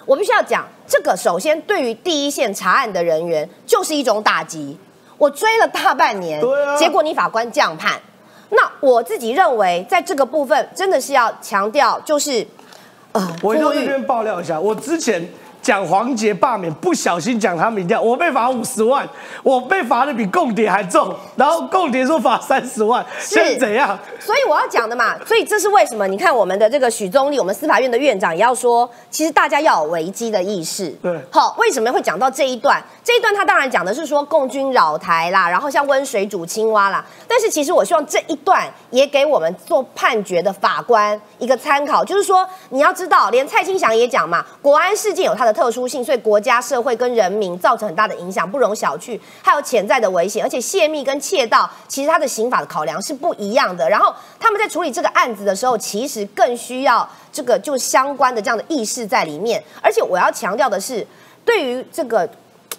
Speaker 2: 我必须要讲，这个首先对于第一线查案的人员就是一种打击。我追了大半年，结果你法官这样判，那我自己认为，在这个部分真的是要强调，就是
Speaker 1: 呃，我就这边爆料一下，我之前。讲黄杰罢免，不小心讲他民调，我被罚五十万，我被罚的比共谍还重，然后共谍说罚三十万，是怎样？
Speaker 2: 所以我要讲的嘛，所以这是为什么？你看我们的这个许宗立，我们司法院的院长也要说，其实大家要有危机的意识。
Speaker 1: 对，
Speaker 2: 好，为什么会讲到这一段？这一段他当然讲的是说共军扰台啦，然后像温水煮青蛙啦，但是其实我希望这一段也给我们做判决的法官一个参考，就是说你要知道，连蔡清祥也讲嘛，国安事件有他的。特殊性，所以国家、社会跟人民造成很大的影响，不容小觑，还有潜在的危险。而且泄密跟窃盗，其实它的刑法的考量是不一样的。然后他们在处理这个案子的时候，其实更需要这个就相关的这样的意识在里面。而且我要强调的是，对于这个，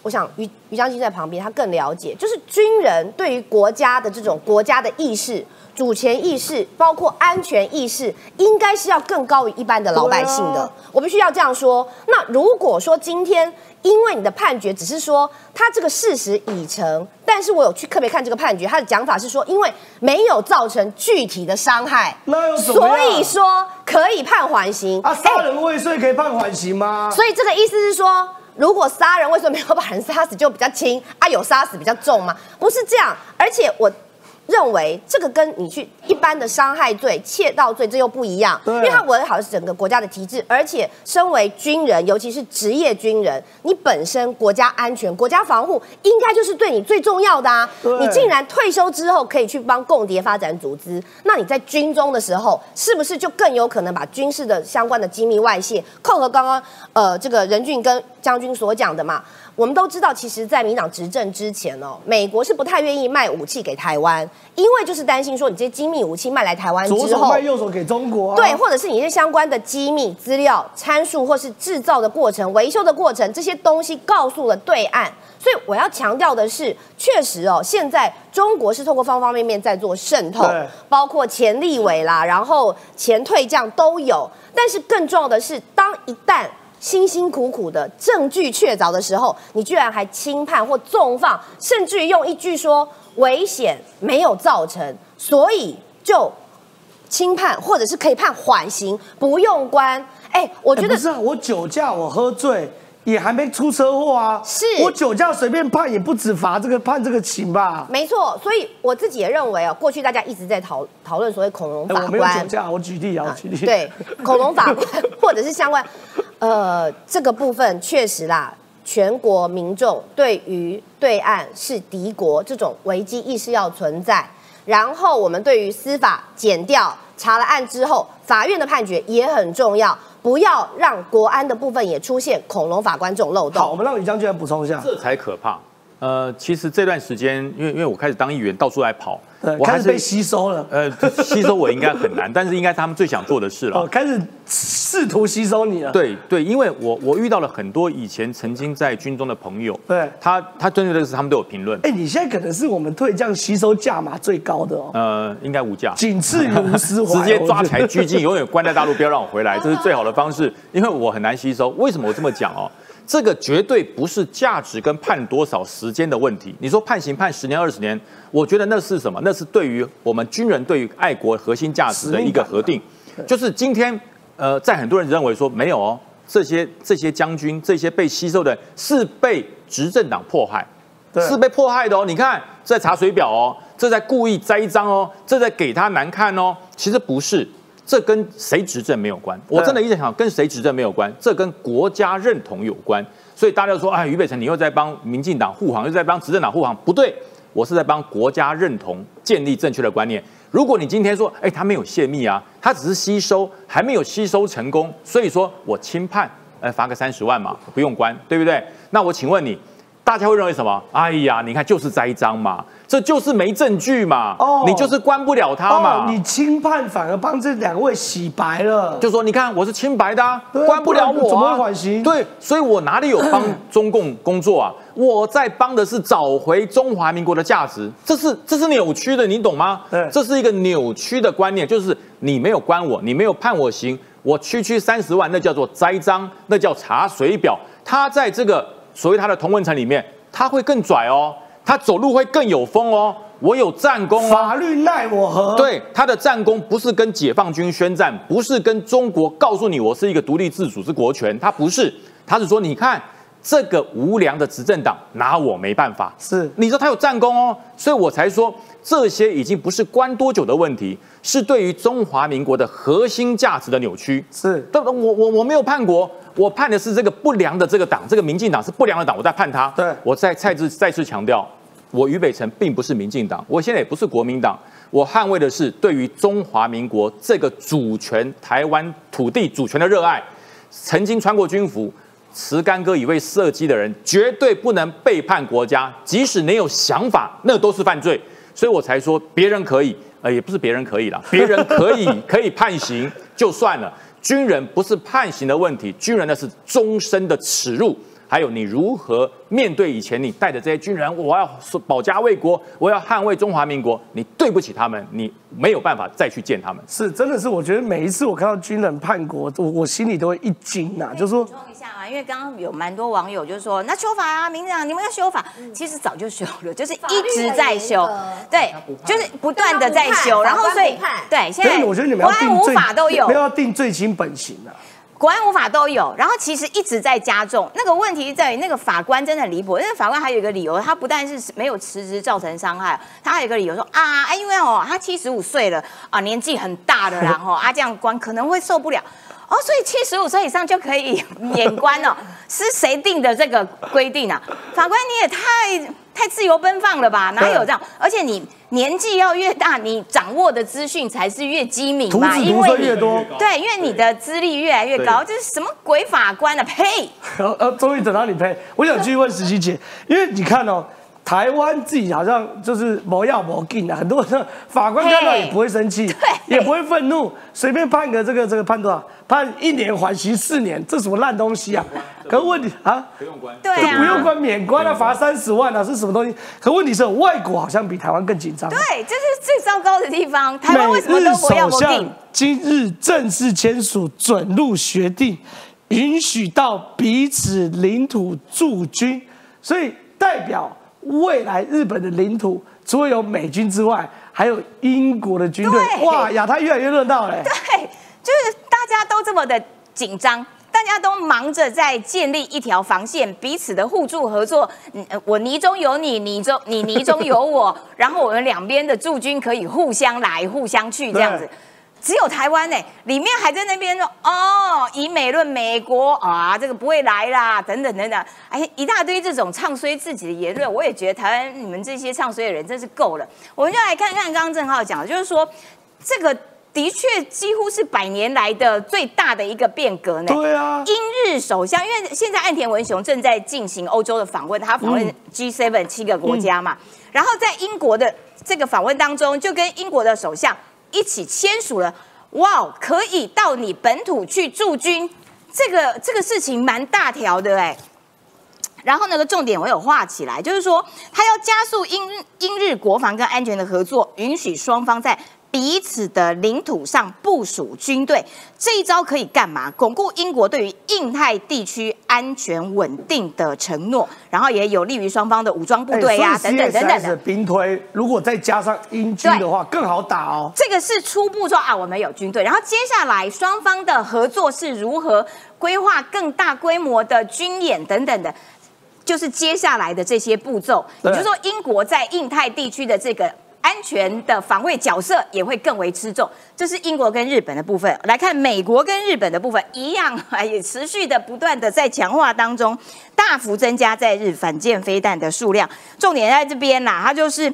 Speaker 2: 我想于于将军在旁边，他更了解，就是军人对于国家的这种国家的意识。主权意识，包括安全意识，应该是要更高于一般的老百姓的。我必须要这样说。那如果说今天因为你的判决只是说他这个事实已成，但是我有去特别看这个判决，他的讲法是说，因为没有造成具体的伤害，那所以说可以判缓刑。
Speaker 1: 啊，杀人未遂可以判缓刑吗？
Speaker 2: 所以这个意思是说，如果杀人为什么没有把人杀死就比较轻，啊，有杀死比较重吗？不是这样，而且我。认为这个跟你去一般的伤害罪、窃盗罪这又不一样，因为它违好是整个国家的体制，而且身为军人，尤其是职业军人，你本身国家安全、国家防护应该就是对你最重要的啊！你竟然退休之后可以去帮共谍发展组织，那你在军中的时候，是不是就更有可能把军事的相关的机密外泄？扣合刚刚呃这个任俊跟将军所讲的嘛？我们都知道，其实，在民党执政之前哦，美国是不太愿意卖武器给台湾，因为就是担心说，你这些机密武器卖来台湾之后
Speaker 1: 左手卖，右手给中国、啊，
Speaker 2: 对，或者是你一些相关的机密资料、参数，或是制造的过程、维修的过程，这些东西告诉了对岸。所以我要强调的是，确实哦，现在中国是透过方方面面在做渗透，包括前立委啦，然后前退将都有。但是更重要的是，当一旦辛辛苦苦的证据确凿的时候，你居然还轻判或纵放，甚至于用一句说危险没有造成，所以就轻判或者是可以判缓刑，不用关。哎，我觉得
Speaker 1: 不是啊，我酒驾我喝醉也还没出车祸啊，
Speaker 2: 是
Speaker 1: 我酒驾随便判也不止罚这个判这个刑吧？
Speaker 2: 没错，所以我自己也认为哦，过去大家一直在讨讨论所谓恐龙
Speaker 1: 哎我没有
Speaker 2: 法官，
Speaker 1: 酒驾，我举例啊，我举例。
Speaker 2: 对，恐龙法官 或者是相关，呃，这个部分确实啦，全国民众对于对岸是敌国这种危机意识要存在。然后我们对于司法减掉查了案之后，法院的判决也很重要，不要让国安的部分也出现恐龙法官这种漏洞
Speaker 1: 好，我。们让李将军来补充一下。
Speaker 4: 这才可怕。呃，其实这段时间，因为因为我开始当议员，到处来跑，，我还是
Speaker 1: 开始被吸收了，
Speaker 4: 呃吸收我应该很难，但是应该是他们最想做的事了
Speaker 1: 哦，。开始试图吸收你了。
Speaker 4: 对对，因为我我遇到了很多以前曾经在军中的朋友，
Speaker 1: 对
Speaker 4: 他他针对这个事他们都有评论，
Speaker 1: 哎，你现在可能是我们退将吸收价码最高的哦，
Speaker 4: 呃，应该无价。
Speaker 1: 仅次于吴思华，
Speaker 4: 直接抓起来拘禁，永远关在大陆，不要让我回来，这是最好的方式。因为我很难吸收。为什么我这么讲哦？这个绝对不是价值跟判多少时间的问题。你说判刑判十年二十年，我觉得那是什么？那是对于我们军人对于爱国核心价值的一个核定。就是今天，呃，在很多人认为说没有哦，这些这些将军这些被吸收的是被执政党迫害。是被迫害的哦。你看，这在查水表哦，这在故意栽赃哦，这在给他难看哦。其实不是，这跟谁执政没有关。我真的一直想，跟谁执政没有关，这跟国家认同有关。所以大家就说，哎，俞北辰，你又在帮民进党护航，又在帮执政党护航，不对，我是在帮国家认同建立正确的观念。如果你今天说，哎，他没有泄密啊，他只是吸收，还没有吸收成功，所以说我轻判，呃，罚个三十万嘛，不用关，对不对？那我请问你，大家会认为什么？哎呀，你看就是栽赃嘛，这就是没证据嘛，
Speaker 1: 哦
Speaker 4: 你就是关不了他嘛。
Speaker 1: 哦，你轻判反而帮这两位洗白了，
Speaker 4: 就说你看我是清白的、啊，
Speaker 1: 对啊
Speaker 4: 关不了我、啊，
Speaker 1: 怎么会缓刑
Speaker 4: 对，所以我哪里有帮中共工作啊？我在帮的是找回中华民国的价值，这是这是扭曲的，你懂吗？
Speaker 1: 对
Speaker 4: 这是一个扭曲的观念，就是你没有关我，你没有判我刑，我区区三十万，那叫做栽赃，那叫查水表。他在这个所谓他的同文层里面，他会更拽哦，他走路会更有风哦，我有战功哦。
Speaker 1: 法律奈我何？，
Speaker 4: 对他的战功不是跟解放军宣战，不是跟中国告诉你我是一个独立自主之国权，他不是，他是说你看这个无良的执政党拿我没办法，
Speaker 1: 是
Speaker 4: 你说他有战功哦，所以我才说这些已经不是关多久的问题，是对于中华民国的核心价值的扭曲。
Speaker 1: 是
Speaker 4: 对不？我我我没有叛国，我判的是这个不良的这个党，这个民进党是不良的党，我在判他。
Speaker 1: 对
Speaker 4: 我再再次再次强调，我俞北辰并不是民进党，我现在也不是国民党，我捍卫的是对于中华民国这个主权、台湾土地主权的热爱。曾经穿过军服、持干戈以为射击的人，绝对不能背叛国家，即使你有想法，那都是犯罪。所以我才说，别人可以，呃，也不是别人可以啦，别人可以 可以判刑就算了，军人不是判刑的问题，军人那是终身的耻辱。还有你如何面对以前你带的这些军人，我要保家卫国，我要捍卫中华民国，你对不起他们，你没有办法再去见他们。
Speaker 1: 是，真的是，我觉得每一次我看到军人叛国，我我心里都会一惊呐、就说
Speaker 3: 补充一下嘛，因为刚刚有蛮多网友就说，那修法啊，民进党你们要修法，其实早就修了，就是一直在修。对，就是不断的在修，然后所以对现在
Speaker 1: 所以我觉得你们要定最
Speaker 3: 法都有。
Speaker 1: 没，有要定罪轻本刑啊。
Speaker 3: 国安无法都有，然后其实一直在加重。那个问题在于那个法官真的很离谱，那个法官还有一个理由，他不但是没有辞职造成伤害，他还有一个理由说啊，因为哦他七十五岁了啊，年纪很大了，然后啊这样关可能会受不了。哦，所以七十五岁以上就可以免关了，是谁定的这个规定啊？法官你也太太自由奔放了吧？哪有这样？而且你年纪要越大，你掌握的资讯才是越机敏
Speaker 1: 徒
Speaker 3: 嘛，
Speaker 1: 子徒孙
Speaker 3: 因为
Speaker 1: 越多。
Speaker 3: 对，因为你的资历越来越高，这是什么鬼法官啊？呸！
Speaker 1: 呃，终于等到你呸。我想继续问石琪姐，因为你看哦，台湾自己好像就是没要没劲啊，很多的法官看到也不会生气，也不会愤怒，随便判个这个这个判多少，判一年缓刑四年，这什么烂东西啊？可问题啊，
Speaker 4: 不用关。
Speaker 3: 对啊，
Speaker 1: 不用关免关啊，罚三十万啊，是什么东西？可问题是，外国好像比台湾更紧张。
Speaker 3: 对，这是最糟糕的地方。台湾为什么都不要不定
Speaker 1: 首相？今日正式签署准入协定，允许到彼此领土驻军，所以代表未来日本的领土除了有美军之外，还有英国的军队。哇，亚太越来越热闹嘞！
Speaker 3: 对，就是大家都这么的紧张。大家都忙着在建立一条防线，彼此的互助合作。我泥中有你，你中你泥中有我，然后我们两边的驻军可以互相来、互相去这样子
Speaker 1: 对。
Speaker 3: 只有台湾呢，里面还在那边说哦，以美论美国啊，这个不会来啦，等等等等，哎，一大堆这种唱衰自己的言论，我也觉得台湾你们这些唱衰的人真是够了。我们就来看看刚刚郑浩讲的，就是说这个的确几乎是百年来的最大的一个变革呢。
Speaker 1: 对啊，
Speaker 3: 英日首相，因为现在岸田文雄正在进行欧洲的访问，他访问 G7 七个国家嘛，然后在英国的这个访问当中，就跟英国的首相一起签署了，哇，可以到你本土去驻军，这个这个事情蛮大条的哎。然后那个重点我有画起来，就是说他要加速英英日国防跟安全的合作，允许双方在彼此的领土上部署军队。这一招可以干嘛？巩固英国对于印太地区安全稳定的承诺，然后也有利于双方的武装部队呀、
Speaker 1: 哎所以
Speaker 3: 等等等等
Speaker 1: 的。兵推，如果再加上英军的话，更好打哦。
Speaker 3: 这个是初步说啊，我们有军队，然后接下来双方的合作是如何规划更大规模的军演等等的，就是接下来的这些步骤。也就是说，英国在印太地区的这个安全的防卫角色也会更为吃重。这是英国跟日本的部分。来看美国跟日本的部分，一样也持续的不断的在强化当中，大幅增加在日反舰飞弹的数量。重点在这边啦，它就是。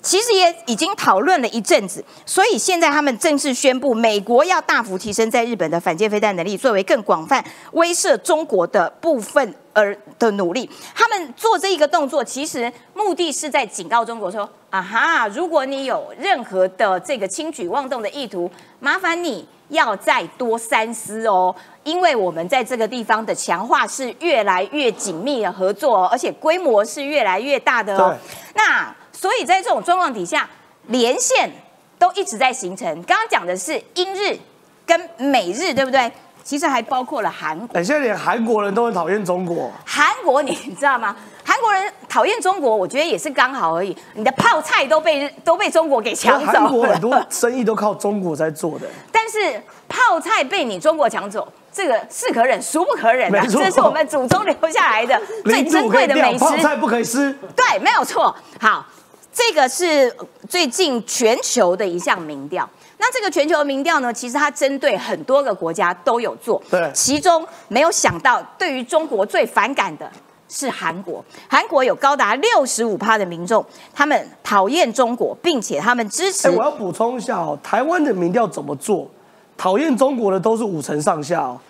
Speaker 3: 其实也已经讨论了一阵子，所以现在他们正式宣布，美国要大幅提升在日本的反舰飞弹能力，作为更广泛威慑中国的部分而的努力。他们做这一个动作，其实目的是在警告中国说：啊哈，如果你有任何的这个轻举妄动的意图，麻烦你要再多三思哦，因为我们在这个地方的强化是越来越紧密的合作哦，而且规模是越来越大的哦。那所以在这种状况底下，连线都一直在形成。刚刚讲的是英日跟美日，对不对？其实还包括了韩国。
Speaker 1: 哎，现在连韩国人都很讨厌中国。
Speaker 3: 韩国你知道吗？韩国人讨厌中国，我觉得也是刚好而已。你的泡菜都被都被中国给抢走
Speaker 1: 韩国很，多生意都靠中国在做的。
Speaker 3: 但是泡菜被你中国抢走，这个是可忍，孰不可忍啊！
Speaker 1: 没错
Speaker 3: 这是我们祖宗留下来的 最
Speaker 1: 领
Speaker 3: 珍贵的美，食。
Speaker 1: 泡菜不可以吃。
Speaker 3: 对，没有错。好，这个是最近全球的一项民调。那这个全球的民调呢，其实它针对很多个国家都有做。
Speaker 1: 对
Speaker 3: 其中没有想到，对于中国最反感的是韩国。韩国有高达六十五趴的民众，他们讨厌中国，并且他们支持
Speaker 1: 哎，我要补充一下哦，台湾的民调怎么做？讨厌中国的都是五成上下哦，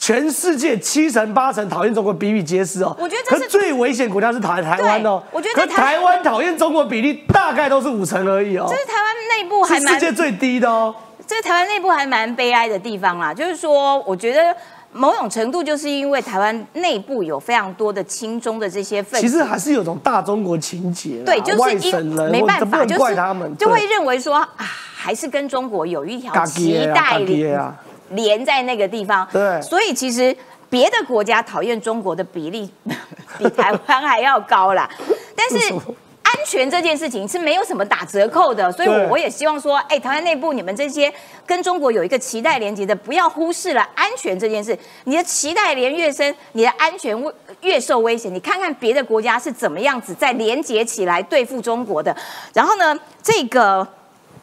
Speaker 1: 全世界七成八成讨厌中国比比皆是哦。
Speaker 3: 我觉得这是
Speaker 1: 可最危险国家是台台湾哦。
Speaker 3: 我觉得
Speaker 1: 可
Speaker 3: 台
Speaker 1: 台湾讨厌中国比例大概都是五成而已哦
Speaker 3: 这，是台湾内部还
Speaker 1: 是
Speaker 3: 蛮
Speaker 1: 世界最低的哦。
Speaker 3: 这是台湾内部还蛮悲哀的地方啦，就是说，我觉得某种程度就是因为台湾内部有非常多的亲中的这些分子，
Speaker 1: 其实还是有种大中国情节，
Speaker 3: 对，就是因
Speaker 1: 省人，
Speaker 3: 没办法，就是
Speaker 1: 怪他们，
Speaker 3: 就会
Speaker 1: 对
Speaker 3: 认为说啊，还是跟中国有一条脐带连
Speaker 1: 啊
Speaker 3: 连在那个地方，
Speaker 1: 对
Speaker 3: 所以其实别的国家讨厌中国的比例 比台湾还要高啦，但是。安全这件事情是没有什么打折扣的，所以我也希望说，哎，台湾内部你们这些跟中国有一个脐带连接的，不要忽视了安全这件事。你的脐带连越深，你的安全越越受威胁。你看看别的国家是怎么样子在连接起来对付中国的。然后呢，这个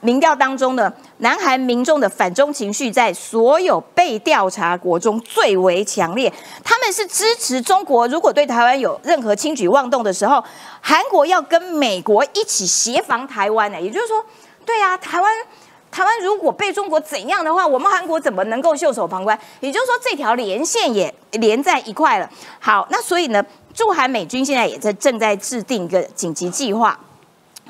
Speaker 3: 民调当中呢，南韩民众的反中情绪在所有被调查国中最为强烈。他们是支持中国，如果对台湾有任何轻举妄动的时候，韩国要跟美国一起协防台湾呢。也就是说，对啊，台湾台湾如果被中国怎样的话，我们韩国怎么能够袖手旁观？也就是说，这条连线也连在一块了。好，那所以呢，驻韩美军现在也在正在制定一个紧急计划。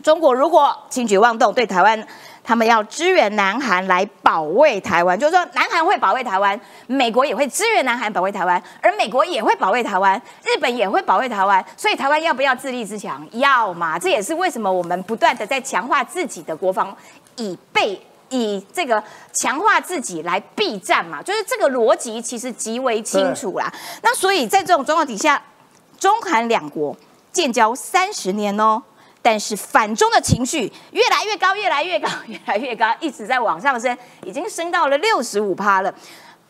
Speaker 3: 中国如果轻举妄动，对台湾，他们要支援南韩来保卫台湾，就是说南韩会保卫台湾，美国也会支援南韩保卫台湾，而美国也会保卫台湾，日本也会保卫台湾，所以台湾要不要自立自强？要嘛，这也是为什么我们不断的在强化自己的国防，以备以这个强化自己来避战嘛，就是这个逻辑其实极为清楚啦。那所以在这种状况底下，中韩两国建交三十年哦。但是反中的情绪越来越高，越来越高，越来越高，一直在往上升，已经升到了六十五趴了。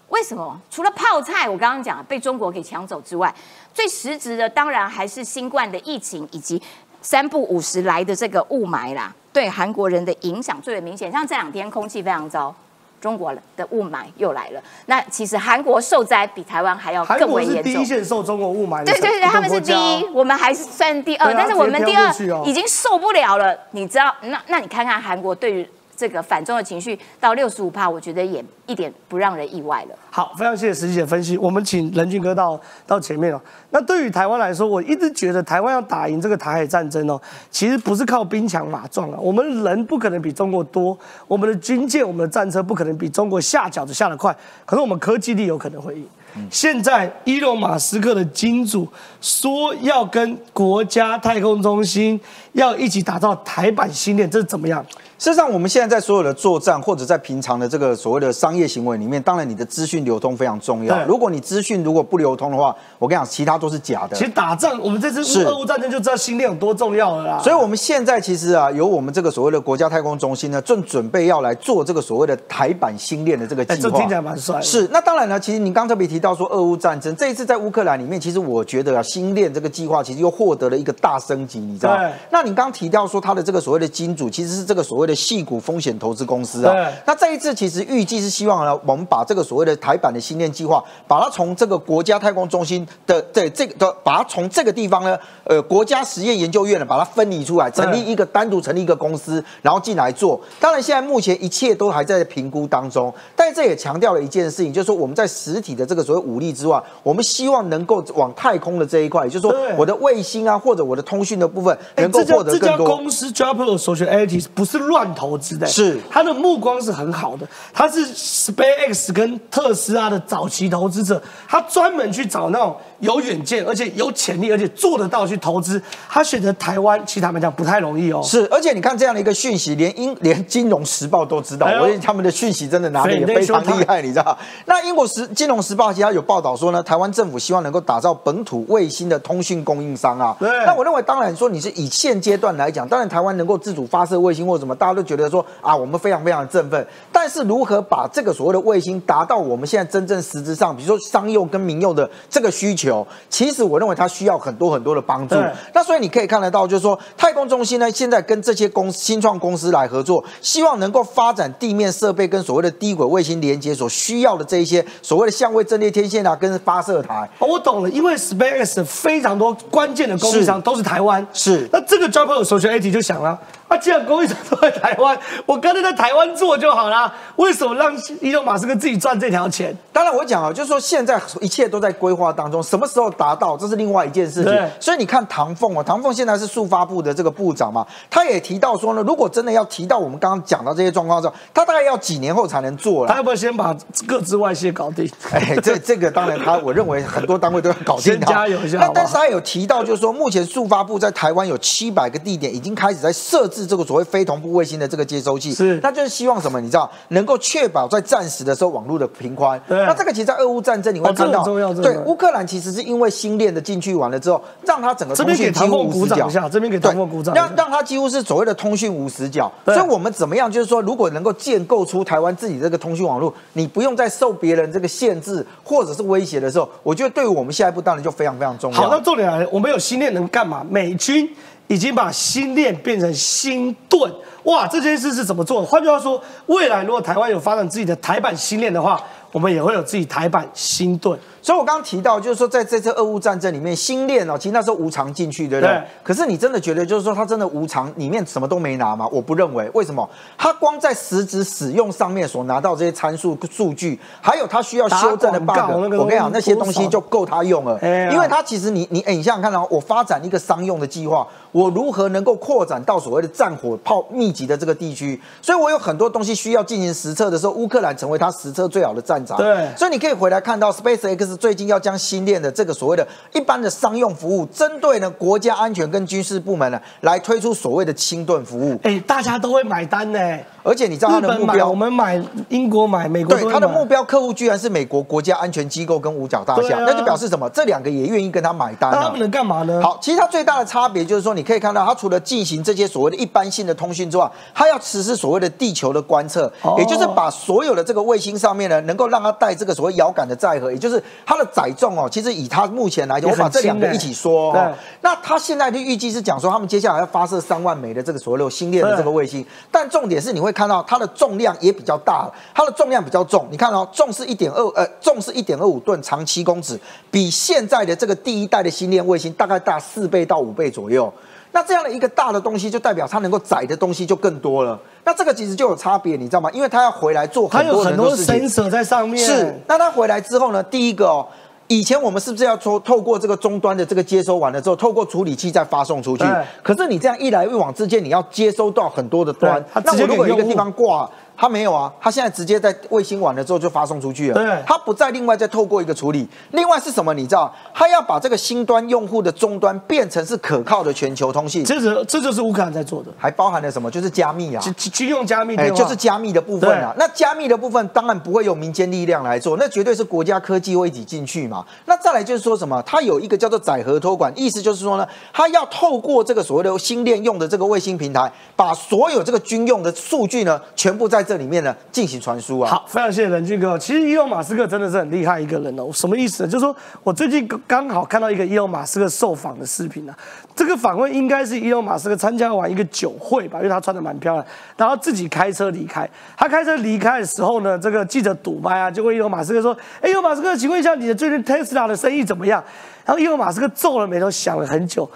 Speaker 3: 为什么？除了泡菜，我刚刚讲被中国给抢走之外，最实质的当然还是新冠的疫情以及三不五十来的这个雾霾啦，对韩国人的影响最为明显。像这两天空气非常糟。中国的雾霾又来了，那其实韩国受灾比台湾还要更为严重。
Speaker 1: 第一线受中国雾霾，
Speaker 3: 对对对，他们是第一，我们还是算第二，但是我们第二已经受不了了。你知道，那那你看看韩国对于。这个反中的情绪到六十五帕，我觉得也一点不让人意外了。
Speaker 1: 好，非常谢谢石姐分析。我们请任俊哥到到前面哦。那对于台湾来说，我一直觉得台湾要打赢这个台海战争哦，其实不是靠兵强马壮啊。我们人不可能比中国多，我们的军舰、我们的战车不可能比中国下饺子下得快。可是我们科技力有可能会赢。现在伊隆马斯克的金主说要跟国家太空中心要一起打造台版新链，这是怎么样？
Speaker 5: 事实上，我们现在在所有的作战或者在平常的这个所谓的商业行为里面，当然你的资讯流通非常重要。如果你资讯如果不流通的话，我跟你讲，其他都是假的。
Speaker 1: 其实打仗，我们这次俄乌战争就知道新链有多重要了啦。
Speaker 5: 所以，我们现在其实啊，有我们这个所谓的国家太空中心呢，正准备要来做这个所谓的台版新链的这个计划。
Speaker 1: 这听起来蛮帅。
Speaker 5: 是，那当然呢，其实您刚特别提到说俄乌战争，这一次在乌克兰里面，其实我觉得啊，新链这个计划其实又获得了一个大升级，你知道？那你刚提到说他的这个所谓的金主，其实是这个所谓的细股风险。投资公司啊，那这一次其实预计是希望呢，我们把这个所谓的台版的星链计划，把它从这个国家太空中心的对这个的，把它从这个地方呢，呃，国家实验研究院呢，把它分离出来，成立一个单独成立一个公司，然后进来做。当然，现在目前一切都还在评估当中，但是这也强调了一件事情，就是说我们在实体的这个所谓武力之外，我们希望能够往太空的这一块，也就是说我的卫星啊，或者我的通讯的部分，能够这
Speaker 1: 家公司 j a p a n Social a i t i s 不是乱投资的。
Speaker 5: 是，
Speaker 1: 他的目光是很好的，他是 SpaceX 跟特斯拉的早期投资者，他专门去找那种有远见，而且有潜力，而且做得到去投资。他选择台湾，其实他们讲不太容易哦。
Speaker 5: 是，而且你看这样的一个讯息，连英连金融时报都知道，我觉得他们的讯息真的拿的也非常厉害，你知道？那英国时金融时报其他有报道说呢，台湾政府希望能够打造本土卫星的通讯供应商啊。
Speaker 1: 对。
Speaker 5: 那我认为，当然说你是以现阶段来讲，当然台湾能够自主发射卫星或什么，大家都觉得说啊，我们非常非常的。振奋，但是如何把这个所谓的卫星达到我们现在真正实质上，比如说商用跟民用的这个需求，其实我认为它需要很多很多的帮助。那所以你可以看得到，就是说太空中心呢，现在跟这些公新创公司来合作，希望能够发展地面设备跟所谓的低轨卫星连接所需要的这一些所谓的相位阵列天线啊，跟发射台。
Speaker 1: 我懂了，因为 SpaceX 非常多关键的供应商都是台湾，
Speaker 5: 是
Speaker 1: 那这个 j o b 首选 AT 就想了。啊，既然供应商都在台湾，我干脆在台湾做就好啦。为什么让伊隆马斯克自己赚这条钱？
Speaker 5: 当然，我讲啊，就是说现在一切都在规划当中，什么时候达到，这是另外一件事情。所以你看唐凤啊，唐凤现在是速发部的这个部长嘛，他也提到说呢，如果真的要提到我们刚刚讲到这些状况之后，他大概要几年后才能做了。
Speaker 1: 他要不要先把各自外泄搞定？
Speaker 5: 哎，这这个当然他，我认为很多单位都要搞定。
Speaker 1: 先加油一下。
Speaker 5: 那但是他有提到，就是说目前速发部在台湾有七百个地点，已经开始在设置这个所谓非同。步卫星的这个接收器，
Speaker 1: 是，
Speaker 5: 那就是希望什么？你知道，能够确保在战时的时候网络的频宽。
Speaker 1: 对，
Speaker 5: 那这个其实，在俄乌战争你会看到，
Speaker 1: 对，
Speaker 5: 乌克兰其实是因为星链的进去完了之后，让它整个通讯几乎无死角。
Speaker 1: 这边给唐凤鼓掌，
Speaker 5: 让让它几乎是所谓的通讯无死角。所以我们怎么样？就是说，如果能够建构出台湾自己这个通讯网络，你不用再受别人这个限制或者是威胁的时候，我觉得对于我们下一步当然就非常非常重要。
Speaker 1: 好，那重点来了，我们有星链能干嘛？美军。已经把新链变成新盾。哇，这件事是怎么做的？换句话说，未来如果台湾有发展自己的台版新链的话，我们也会有自己台版新盾。
Speaker 5: 所以我刚刚提到，就是说在这次俄乌战争里面，新链哦，其实那时候无偿进去，对不对？
Speaker 1: 对
Speaker 5: 可是你真的觉得，就是说他真的无偿，里面什么都没拿吗？我不认为。为什么？他光在实质使用上面所拿到这些参数数据，还有他需要修正的 bug，我跟你讲，那些东西就够他用了。
Speaker 1: 哎
Speaker 5: 因为他其实你你哎，你想想看啊，我发展一个商用的计划，我如何能够扩展到所谓的战火炮密集的这个地区？所以我有很多东西需要进行实测的时候，乌克兰成为他实测最好的战场。
Speaker 1: 对
Speaker 5: 所以你可以回来看到 SpaceX 最近要将新链的这个所谓的一般的商用服务，针对呢国家安全跟军事部门呢来推出所谓的轻盾服务，
Speaker 1: 哎，大家都会买单呢。
Speaker 5: 而且你知道他的目标
Speaker 1: 我。们买，英国买，美国
Speaker 5: 对他的目标客户居然是美国国家安全机构跟五角大厦，
Speaker 1: 啊
Speaker 5: 那就表示什么？这两个也愿意跟他买单啊
Speaker 1: 那他们。能干嘛呢？
Speaker 5: 好，其实它最大的差别就是说，你可以看到，它除了进行这些所谓的一般性的通讯之外，它要实施所谓的地球的观测，
Speaker 1: 哦
Speaker 5: 也就是把所有的这个卫星上面呢，能够让它带这个所谓遥感的载荷，也就是它的载重哦，其实以它目前来讲，我把这两个一起说
Speaker 1: 对。
Speaker 5: 哦，那它现在的预计是讲说，他们接下来要发射三万枚的这个所谓的星链的这个卫星，但重点是你会看到它的重量也比较大，它的重量比较重，你看哦，重是一点二呃，重是一点二五吨，长七公尺，比现在的这个第一代的星链卫星大概大四倍到五倍左右。那这样的一个大的东西，就代表它能够载的东西就更多了。那这个其实就有差别，你知道吗？因为它要回来做
Speaker 1: 它
Speaker 5: 很多
Speaker 1: 有很多
Speaker 5: 事情。
Speaker 1: 在上面。
Speaker 5: 是，那它回来之后呢？第一个哦，以前我们是不是要透透过这个终端的这个接收完了之后，透过处理器再发送出去？可是你这样一来一往之间，你要接收到很多的端，那我如果一个地方挂。它没有啊，他现在直接在卫星完了之后就发送出去了。
Speaker 1: 对
Speaker 5: 他不再另外再透过一个处理。另外是什么？你知道，他要把这个新端用户的终端变成是可靠的全球通信，
Speaker 1: 这是这就是乌克兰在做的，
Speaker 5: 还包含了什么？就是加密啊。
Speaker 1: 军军用加密
Speaker 5: 哎，就是加密的部分啊。那加密的部分当然不会有民间力量来做，那绝对是国家科技会一起进去嘛。那再来就是说什么，它有一个叫做载荷托管，意思就是说呢，它要透过这个所谓的星链用的这个卫星平台，把所有这个军用的数据呢，全部在这里面呢进行传输啊。
Speaker 1: 好，非常谢谢冷俊哥。其实伊隆马斯克真的是很厉害一个人哦。什么意思呢？就是说我最近刚好看到一个伊隆马斯克受访的视频啊。这个访问应该是伊隆马斯克参加完一个酒会吧，因为他穿的蛮漂亮，然后自己开车离开。他开车离开的时候呢，这个记者堵麦啊，就问伊隆马斯克说：“哎，伊隆马斯克，请问一下你的最近 Tesla 的生意怎么样？”然后伊隆马斯克皱了眉头，想了很久。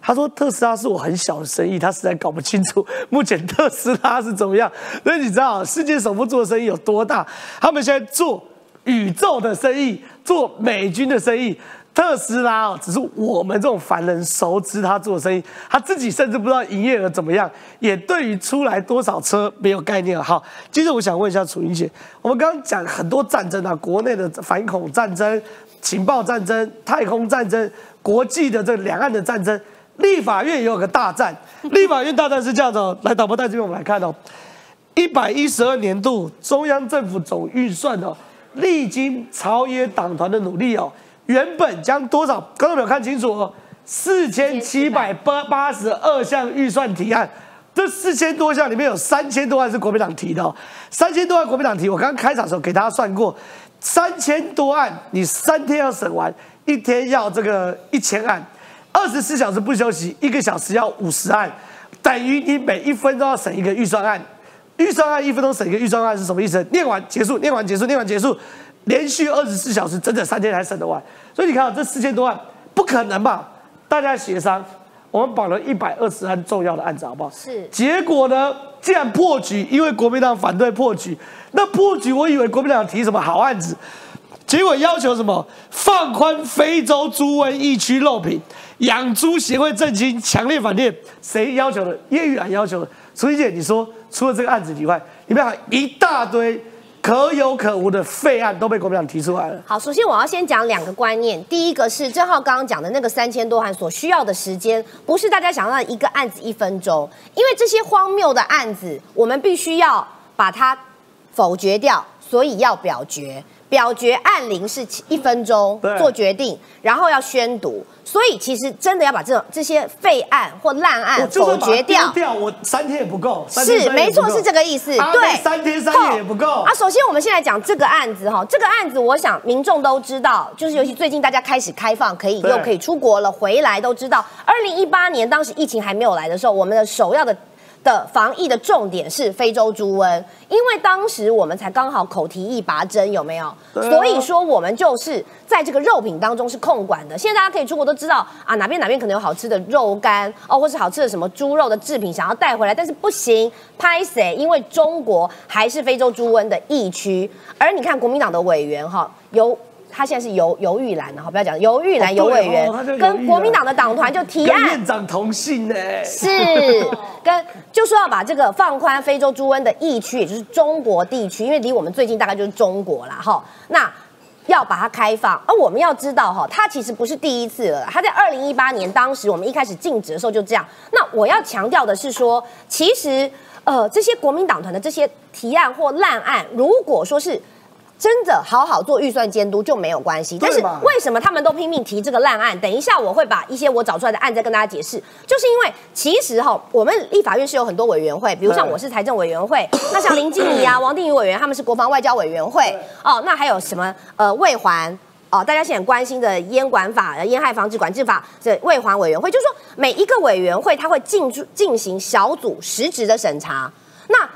Speaker 1: 他说特斯拉是我很小的生意，他实在搞不清楚 目前特斯拉是怎么样。所以你知道世界首富做生意有多大？他们现在做宇宙的生意，做美军的生意。特斯拉哦，只是我们这种凡人熟知他做生意，他自己甚至不知道营业额怎么样，也对于出来多少车没有概念。好，接着我想问一下楚英姐，我们刚刚讲很多战争啊，国内的反恐战争、情报战争、太空战争、国际的这两岸的战争，立法院也有个大战。立法院大战是这样的哦，来导播带这边我们来看哦，一百一十二年度中央政府总预算哦，历经朝野党团的努力哦，原本将多少？观众没有看清楚哦，四千七百八八十二项预算提案。这四千多项里面有三千多万是国民党提的哦，三千多万国民党提，我刚刚开场的时候给大家算过，三千多案你三天要审完，一天要这个一千案，二十四小时不休息，一个小时要五十案，等于你每一分钟要审一个预算案。预算案一分钟审一个预算案是什么意思？念完结束，念完结束，念完结束，连续二十四小时，整整三天才审得完。所以你看啊，这四千多案不可能吧？大家协商，我们绑了一百二十案重要的案子，好不好？
Speaker 2: 是
Speaker 1: 结果呢，竟然破局，因为国民党反对破局。那破局，我以为国民党提什么好案子，结果要求什么放宽非洲猪瘟疫区肉品，养猪协会震惊，强烈反对。谁要求的？叶玉兰要求的。楚怡姐，你说除了这个案子以外，你们还一大堆可有可无的废案都被国民党提出来了。
Speaker 2: 好，首先我要先讲两个观念。第一个是郑浩刚刚讲的那个三千多案所需要的时间，不是大家想象一个案子一分钟，因为这些荒谬的案子，我们必须要把它否决掉。所以要表决。表决按铃是一分钟做决定，然后要宣读。所以其实真的要把这种这些废案或烂案否决掉
Speaker 1: 丢，掉，我三天也不够，
Speaker 2: 是没错，是这个意思。
Speaker 1: 啊
Speaker 2: 对，
Speaker 1: 三天三夜也不够
Speaker 2: 啊。首先，我们现在讲这个案子哈，这个案子我想民众都知道，就是尤其最近大家开始开放，可以又可以出国了，回来都知道。二零一八年当时疫情还没有来的时候，我们的首要的。的防疫的重点是非洲猪瘟，因为当时我们才刚好口蹄疫拔针，有没有？所以说我们就是在这个肉品当中是控管的。现在大家可以出国都知道啊，哪边哪边可能有好吃的肉干哦，或是好吃的什么猪肉的制品想要带回来，但是不行，拍谁？因为中国还是非洲猪瘟的疫区，而你看国民党的委员哈，由他现在是游游玉兰，哈，不要讲游玉兰
Speaker 1: 哦
Speaker 2: 游委员跟国民党的党团就提案
Speaker 1: 院长同姓呢。
Speaker 2: 是 跟就说要把这个放宽非洲猪瘟的疫区，也就是中国地区，因为离我们最近大概就是中国啦，哈。那要把它开放，而我们要知道哈，它其实不是第一次了，它在二零一八年当时我们一开始禁止的时候就这样。那我要强调的是说，其实呃这些国民党团的这些提案或烂案，如果说是。真的好好做预算监督就没有关系，但是为什么他们都拼命提这个烂案？等一下我会把一些我找出来的案再跟大家解释。就是因为其实哈，我们立法院是有很多委员会，比如像我是财政委员会，那像林静怡啊、王定宇委员他们是国防外交委员会哦，那还有什么呃卫环。哦，大家现在很关心的烟管法、呃烟害防治管制法，这卫环委员会，就是说每一个委员会，它会进驻进行小组实质的审查。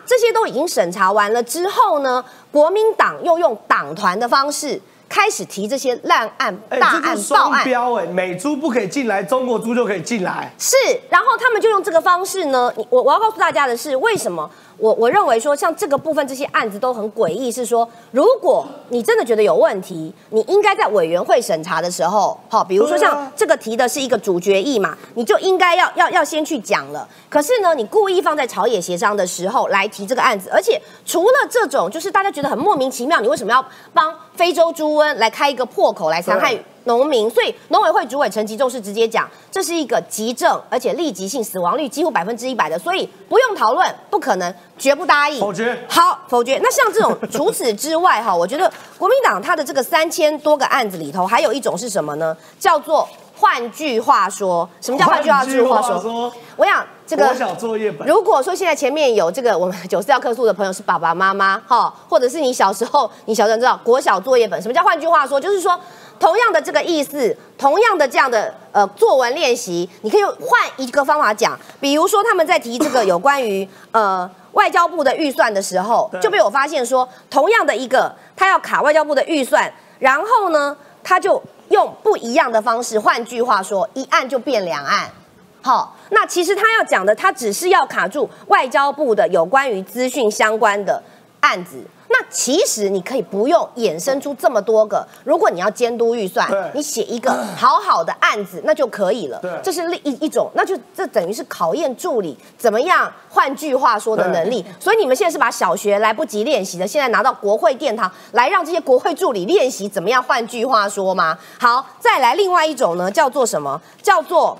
Speaker 2: 那这些都已经审查完了之后呢，国民党又用党团的方式开始提这些烂案、
Speaker 1: 哎，
Speaker 2: 大案、
Speaker 1: 这是
Speaker 2: 报案。
Speaker 1: 双标哎，美猪不可以进来，中国猪就可以进来。
Speaker 2: 是，然后他们就用这个方式呢，我我要告诉大家的是，为什么我我认为说像这个部分这些案子都很诡异，是说如果你真的觉得有问题，你应该在委员会审查的时候，好，比如说像这个提的是一个主决议嘛，你就应该要要要先去讲了。可是呢，你故意放在朝野协商的时候来提这个案子，而且除了这种就是大家觉得很莫名其妙，你为什么要帮非洲猪瘟来开一个破口来伤害
Speaker 1: 对
Speaker 2: 农民，所以农委会主委陈吉仲是直接讲，这是一个急症，而且立即性死亡率几乎百分之一百的，所以不用讨论，不可能，绝不答应。
Speaker 1: 否决
Speaker 2: 好，否决。那像这种 除此之外，哈，我觉得国民党他的这个三千多个案子里头，还有一种是什么呢？叫做换句话说，什么叫换句话说？我想这个
Speaker 1: 国小作业本。
Speaker 2: 如果说现在前面有这个我们九四要客诉的朋友是爸爸妈妈哈，或者是你小时候你小时候知道国小作业本，什么叫换句话说？就是说同样的这个意思，同样的这样的呃作文练习，你可以换一个方法讲，比如说他们在提这个有关于呃。外交部的预算的时候，就被我发现说，同样的一个他要卡外交部的预算，然后呢，他就用不一样的方式，换句话说，一案就变两案。好，那其实他要讲的，他只是要卡住外交部的有关于资讯相关的案子。那其实你可以不用衍生出这么多个，如果你要监督预算，你写一个好好的案子，那就可以了。这是另一一种，那就这等于是考验助理怎么样，换句话说的能力。所以你们现在是把小学来不及练习的，现在拿到国会殿堂来让这些国会助理练习怎么样换句话说吗？好，再来另外一种呢，叫做什么？叫做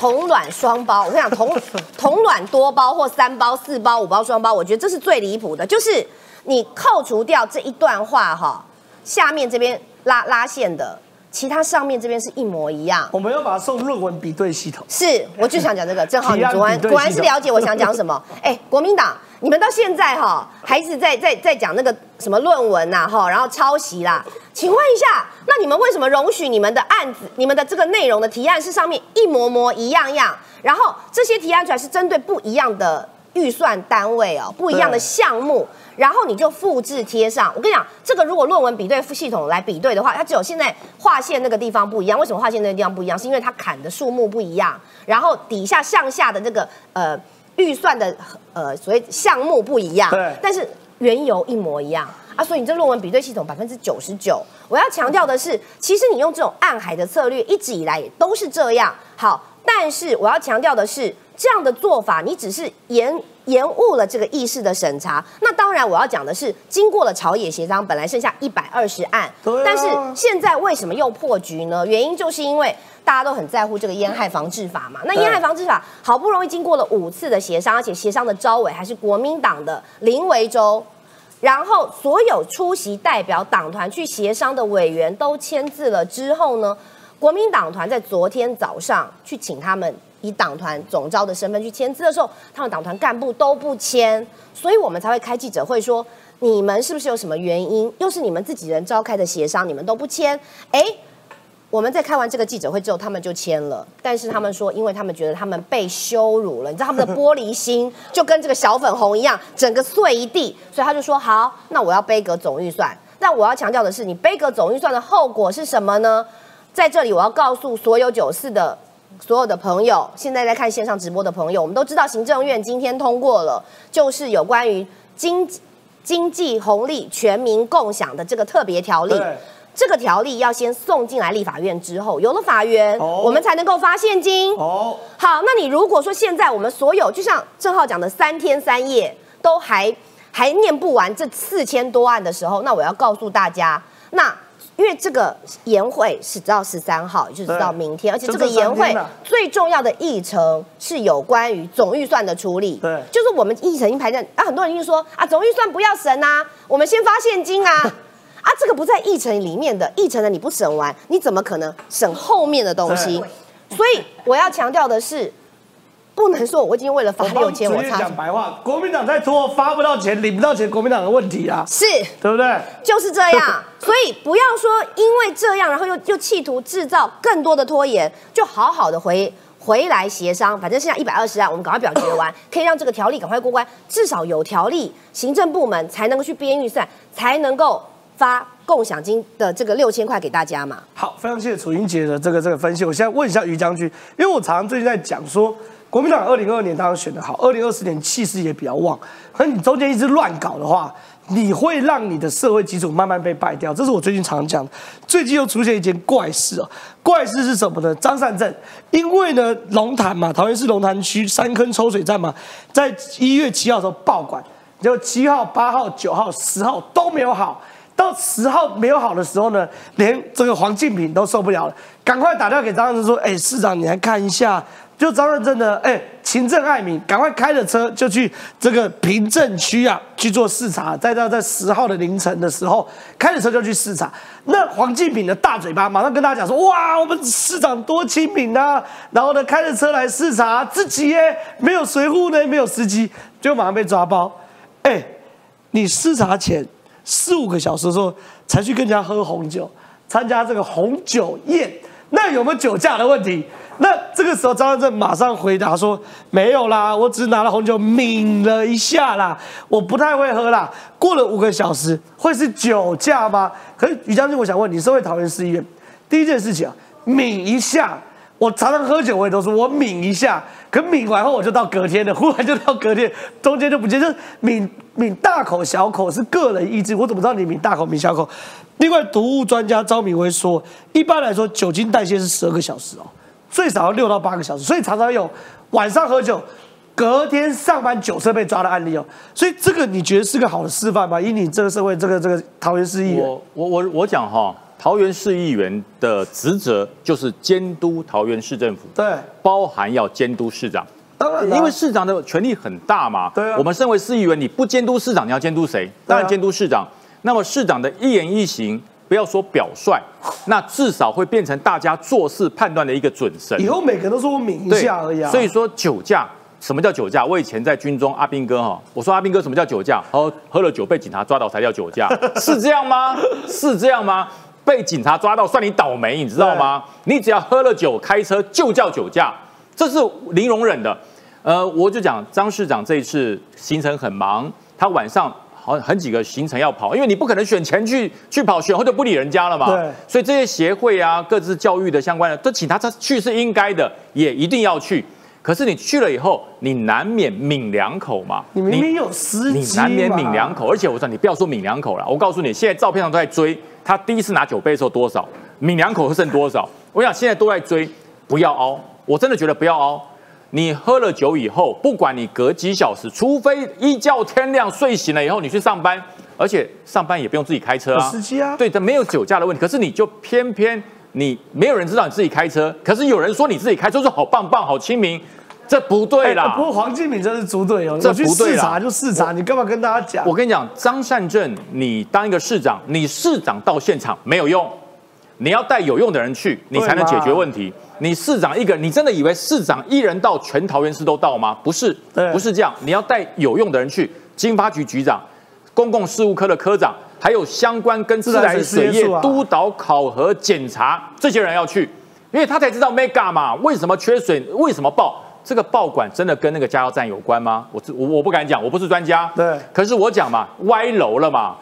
Speaker 2: 同卵双胞，我跟你讲，同 同卵多胞或三胞、四胞、五胞双胞，我觉得这是最离谱的。就是你扣除掉这一段话哈，下面这边拉拉线的，其他上面这边是一模一样。
Speaker 1: 我们要把它送论文比对系统。
Speaker 2: 是，我就想讲这个，正好你
Speaker 1: 昨晚
Speaker 2: 果然是了解我想讲什么。哎，国民党，你们到现在哈还是在在在讲那个什么论文呐哈，然后抄袭啦。请问一下，那你们为什么容许你们的案子、你们的这个内容的提案是上面一模模一样样，然后这些提案出来是针对不一样的预算单位哦，不一样的项目，然后你就复制贴上。我跟你讲，这个如果论文比对系统来比对的话，它只有现在划线那个地方不一样。为什么划线那个地方不一样？是因为它砍的数目不一样，然后底下向下的这个呃预算的呃所谓项目不一样，
Speaker 1: 对
Speaker 2: 但是原油一模一样。啊，所以你这论文比对系统百分之九十九，我要强调的是，其实你用这种暗海的策略，一直以来也都是这样。好，但是我要强调的是，这样的做法，你只是延延误了这个议事的审查。那当然，我要讲的是，经过了朝野协商，本来剩下一百二十案，
Speaker 1: 啊
Speaker 2: 但是现在为什么又破局呢？原因就是因为大家都很在乎这个烟害防治法嘛。那
Speaker 1: 对
Speaker 2: 烟害防治法好不容易经过了五次的协商，而且协商的招委还是国民党的林维洲。然后所有出席代表党团去协商的委员都签字了之后呢，国民党团在昨天早上去请他们以党团总召的身份去签字的时候，他们党团干部都不签，所以我们才会开记者会说，你们是不是有什么原因？又是你们自己人召开的协商，你们都不签？哎。我们在开完这个记者会之后，他们就签了。但是他们说，因为他们觉得他们被羞辱了，你知道他们的玻璃心就跟这个小粉红一样，整个碎一地。所以他就说：好，那我要背个总预算。但我要强调的是，你背个总预算的后果是什么呢？在这里，我要告诉所有九四的所有的朋友，现在在看线上直播的朋友，我们都知道行政院今天通过了，就是有关于经经济红利全民共享的这个特别条例。这个条例要先送进来立法院之后，有了法源，我们才能够发现金。哦，好，那你如果说现在我们所有，就像郑浩讲的三天三夜都还还念不完这四千多案的时候，那我要告诉大家，那因为这个研会是直到十三号，也就是到明天，而且这个研会最重要的议程是有关于总预算的处理。
Speaker 1: 对，
Speaker 2: 就是我们议程已经排在啊，很多人就说啊，总预算不要审啊，我们先发现金啊。啊，这个不在议程里面的，议程的你不审完，你怎么可能审后面的东西？所以我要强调的是，不能说我已经为了发六千，我
Speaker 1: 讲白话，国民党在拖，发不到钱，领不到钱，国民党的问题啊，
Speaker 2: 是
Speaker 1: 对不对？
Speaker 2: 就是这样，所以不要说因为这样，然后又又企图制造更多的拖延，就好好的回回来协商，反正剩下一百二十案，我们赶快表决完，可以让这个条例赶快过关，至少有条例，行政部门才能够去编预算，才能够。发共享金的这个六千块给大家嘛？
Speaker 1: 好，非常谢谢楚英姐的这个这个分析。我现在问一下于将军，因为我常常最近在讲说，国民党二零二二年当然选的好，二零二四年气势也比较旺。可你中间一直乱搞的话，你会让你的社会基础慢慢被败掉。这是我最近常讲的。最近又出现一件怪事啊，怪事是什么呢？张善政，因为呢龙潭嘛，桃园市龙潭区三坑抽水站嘛，在一月七号的时候爆管，就七号、八号、九号、十号都没有好。到十号没有好的时候呢，连这个黄敬平都受不了了，赶快打电话给张善政说：“哎，市长，你来看一下。”就张善政呢，哎，勤政爱民，赶快开着车就去这个平镇区啊去做视察。在在在十号的凌晨的时候，开着车就去视察。那黄敬平的大嘴巴马上跟大家讲说：“哇，我们市长多亲民啊！”然后呢，开着车来视察，自己耶没有随护呢，没有司机，就马上被抓包。哎，你视察前。四五个小时的时候才去跟人家喝红酒，参加这个红酒宴，那有没有酒驾的问题？那这个时候张善政马上回答说没有啦，我只是拿了红酒抿了一下啦，我不太会喝啦。过了五个小时会是酒驾吗？可是于将军，我想问你，身为桃园市议员，第一件事情啊，抿一下。我常常喝酒，我也都是我抿一下，可抿完后我就到隔天了，忽然就到隔天，中间就不见。就是抿抿大口小口是个人意志，我怎么知道你抿大口抿小口？另外，毒物专家张敏威说，一般来说酒精代谢是十二个小时哦，最少要六到八个小时，所以常常有晚上喝酒，隔天上班酒车被抓的案例哦。所以这个你觉得是个好的示范吗？以你这个社会，这个这个桃园市议员，
Speaker 4: 我我我我讲哈。桃园市议员的职责就是监督桃园市政府，
Speaker 1: 对，
Speaker 4: 包含要监督市长。
Speaker 1: 当然，
Speaker 4: 因为市长的权力很大嘛。
Speaker 1: 对啊。
Speaker 4: 我们身为市议员，你不监督市长，你要监督谁？当然监督市长。那么市长的一言一行，不要说表率，那至少会变成大家做事判断的一个准绳。
Speaker 1: 以后每个人都说我抿一下而已啊。
Speaker 4: 所以说酒驾，什么叫酒驾？我以前在军中，阿兵哥哈，我说阿兵哥什么叫酒驾？喝喝了酒被警察抓到才叫酒驾，是这样吗？是这样吗？被警察抓到算你倒霉，你知道吗？你只要喝了酒开车就叫酒驾，这是零容忍的。呃，我就讲张市长这一次行程很忙，他晚上好很几个行程要跑，因为你不可能选前去去跑，选后就不理人家了嘛。
Speaker 1: 对。
Speaker 4: 所以这些协会啊，各自教育的相关的，都请他他去是应该的，也一定要去。可是你去了以后，你难免抿两口嘛。
Speaker 1: 你明明有司
Speaker 4: 机你难免抿两口，而且我说你不要说抿两口了，我告诉你，现在照片上都在追。他第一次拿酒杯的时候多少，抿两口会剩多少？我想现在都在追，不要凹，我真的觉得不要凹。你喝了酒以后，不管你隔几小时，除非一觉天亮睡醒了以后你去上班，而且上班也不用自己开车啊，
Speaker 1: 司机啊，
Speaker 4: 对，这没有酒驾的问题。可是你就偏偏你没有人知道你自己开车，可是有人说你自己开车是好棒棒、好亲民。这不对啦。
Speaker 1: 不过黄敬敏真是猪队友，
Speaker 4: 这不对啦
Speaker 1: 视察就视察，你干嘛跟大家讲？
Speaker 4: 我跟你讲，张善政，你当一个市长，你市长到现场没有用，你要带有用的人去，你才能解决问题。你市长一个，你真的以为市长一人到全桃园市都到吗？不是，不是这样。你要带有用的人去，经发局局长、公共事务科的科长，还有相关跟自来水业督导、考核、检查这些人要去，因为他才知道 mega 嘛，为什么缺水，为什么爆。这个爆管真的跟那个加油站有关吗？我我我不敢讲，我不是专家。
Speaker 1: 对，
Speaker 4: 可是我讲嘛，歪楼了嘛，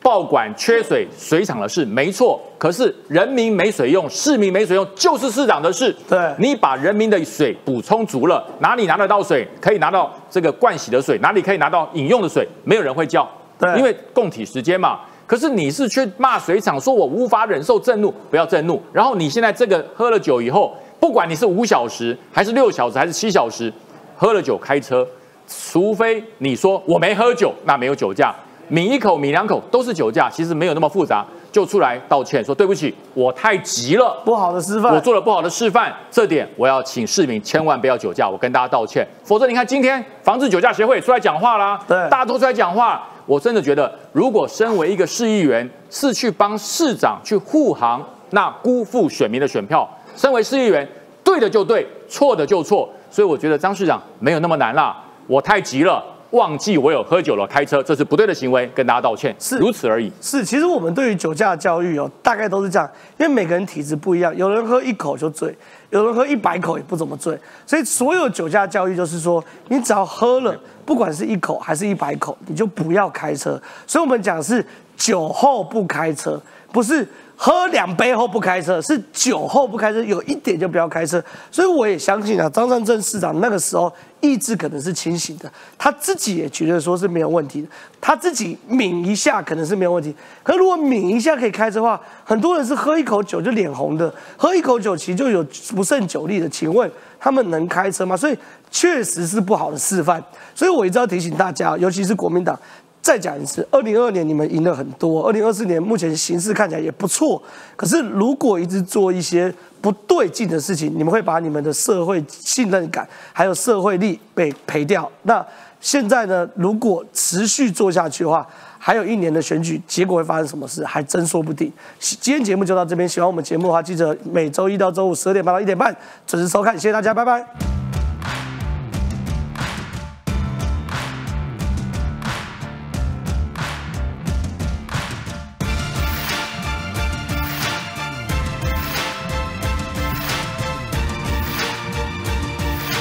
Speaker 4: 爆管缺水，水厂的事没错。可是人民没水用，市民没水用，就是市长的事。
Speaker 1: 对，
Speaker 4: 你把人民的水补充足了，哪里拿得到水，可以拿到这个灌洗的水，哪里可以拿到饮用的水，没有人会叫。
Speaker 1: 对，
Speaker 4: 因为供体时间嘛。可是你是去骂水厂，说我无法忍受震怒，不要震怒。然后你现在这个喝了酒以后。不管你是五小时还是六小时还是七小时，喝了酒开车，除非你说我没喝酒，那没有酒驾，抿一口抿两口都是酒驾，其实没有那么复杂，就出来道歉说对不起，我太急了，
Speaker 1: 不好的示范，
Speaker 4: 我做了不好的示范，这点我要请市民千万不要酒驾，我跟大家道歉，否则你看今天防治酒驾协会出来讲话啦，
Speaker 1: 对，
Speaker 4: 大家都出来讲话，我真的觉得，如果身为一个市议员是去帮市长去护航，那辜负选民的选票。身为市议员，对的就对，错的就错，所以我觉得张市长没有那么难啦。我太急了，忘记我有喝酒了，开车，这是不对的行为，跟大家道歉，
Speaker 1: 是
Speaker 4: 如此而已。
Speaker 1: 是，其实我们对于酒驾教育哦，大概都是这样，因为每个人体质不一样，有人喝一口就醉，有人喝一百口也不怎么醉，所以所有酒驾教育就是说，你只要喝了，不管是一口还是一百口，你就不要开车。所以我们讲是酒后不开车，不是。喝两杯后不开车，是酒后不开车，有一点就不要开车。所以我也相信啊，张善政市长那个时候意志可能是清醒的，他自己也觉得说是没有问题的，他自己抿一下可能是没有问题。可如果抿一下可以开车的话，很多人是喝一口酒就脸红的，喝一口酒其实就有不胜酒力的。请问他们能开车吗？所以确实是不好的示范。所以我一直要提醒大家，尤其是国民党。再讲一次，二零二二年你们赢了很多，二零二四年目前形势看起来也不错。可是如果一直做一些不对劲的事情，你们会把你们的社会信任感还有社会力被赔掉。那现在呢？如果持续做下去的话，还有一年的选举结果会发生什么事，还真说不定。今天节目就到这边，喜欢我们节目的话，记得每周一到周五十二点半到一点半准时收看。谢谢大家，拜拜。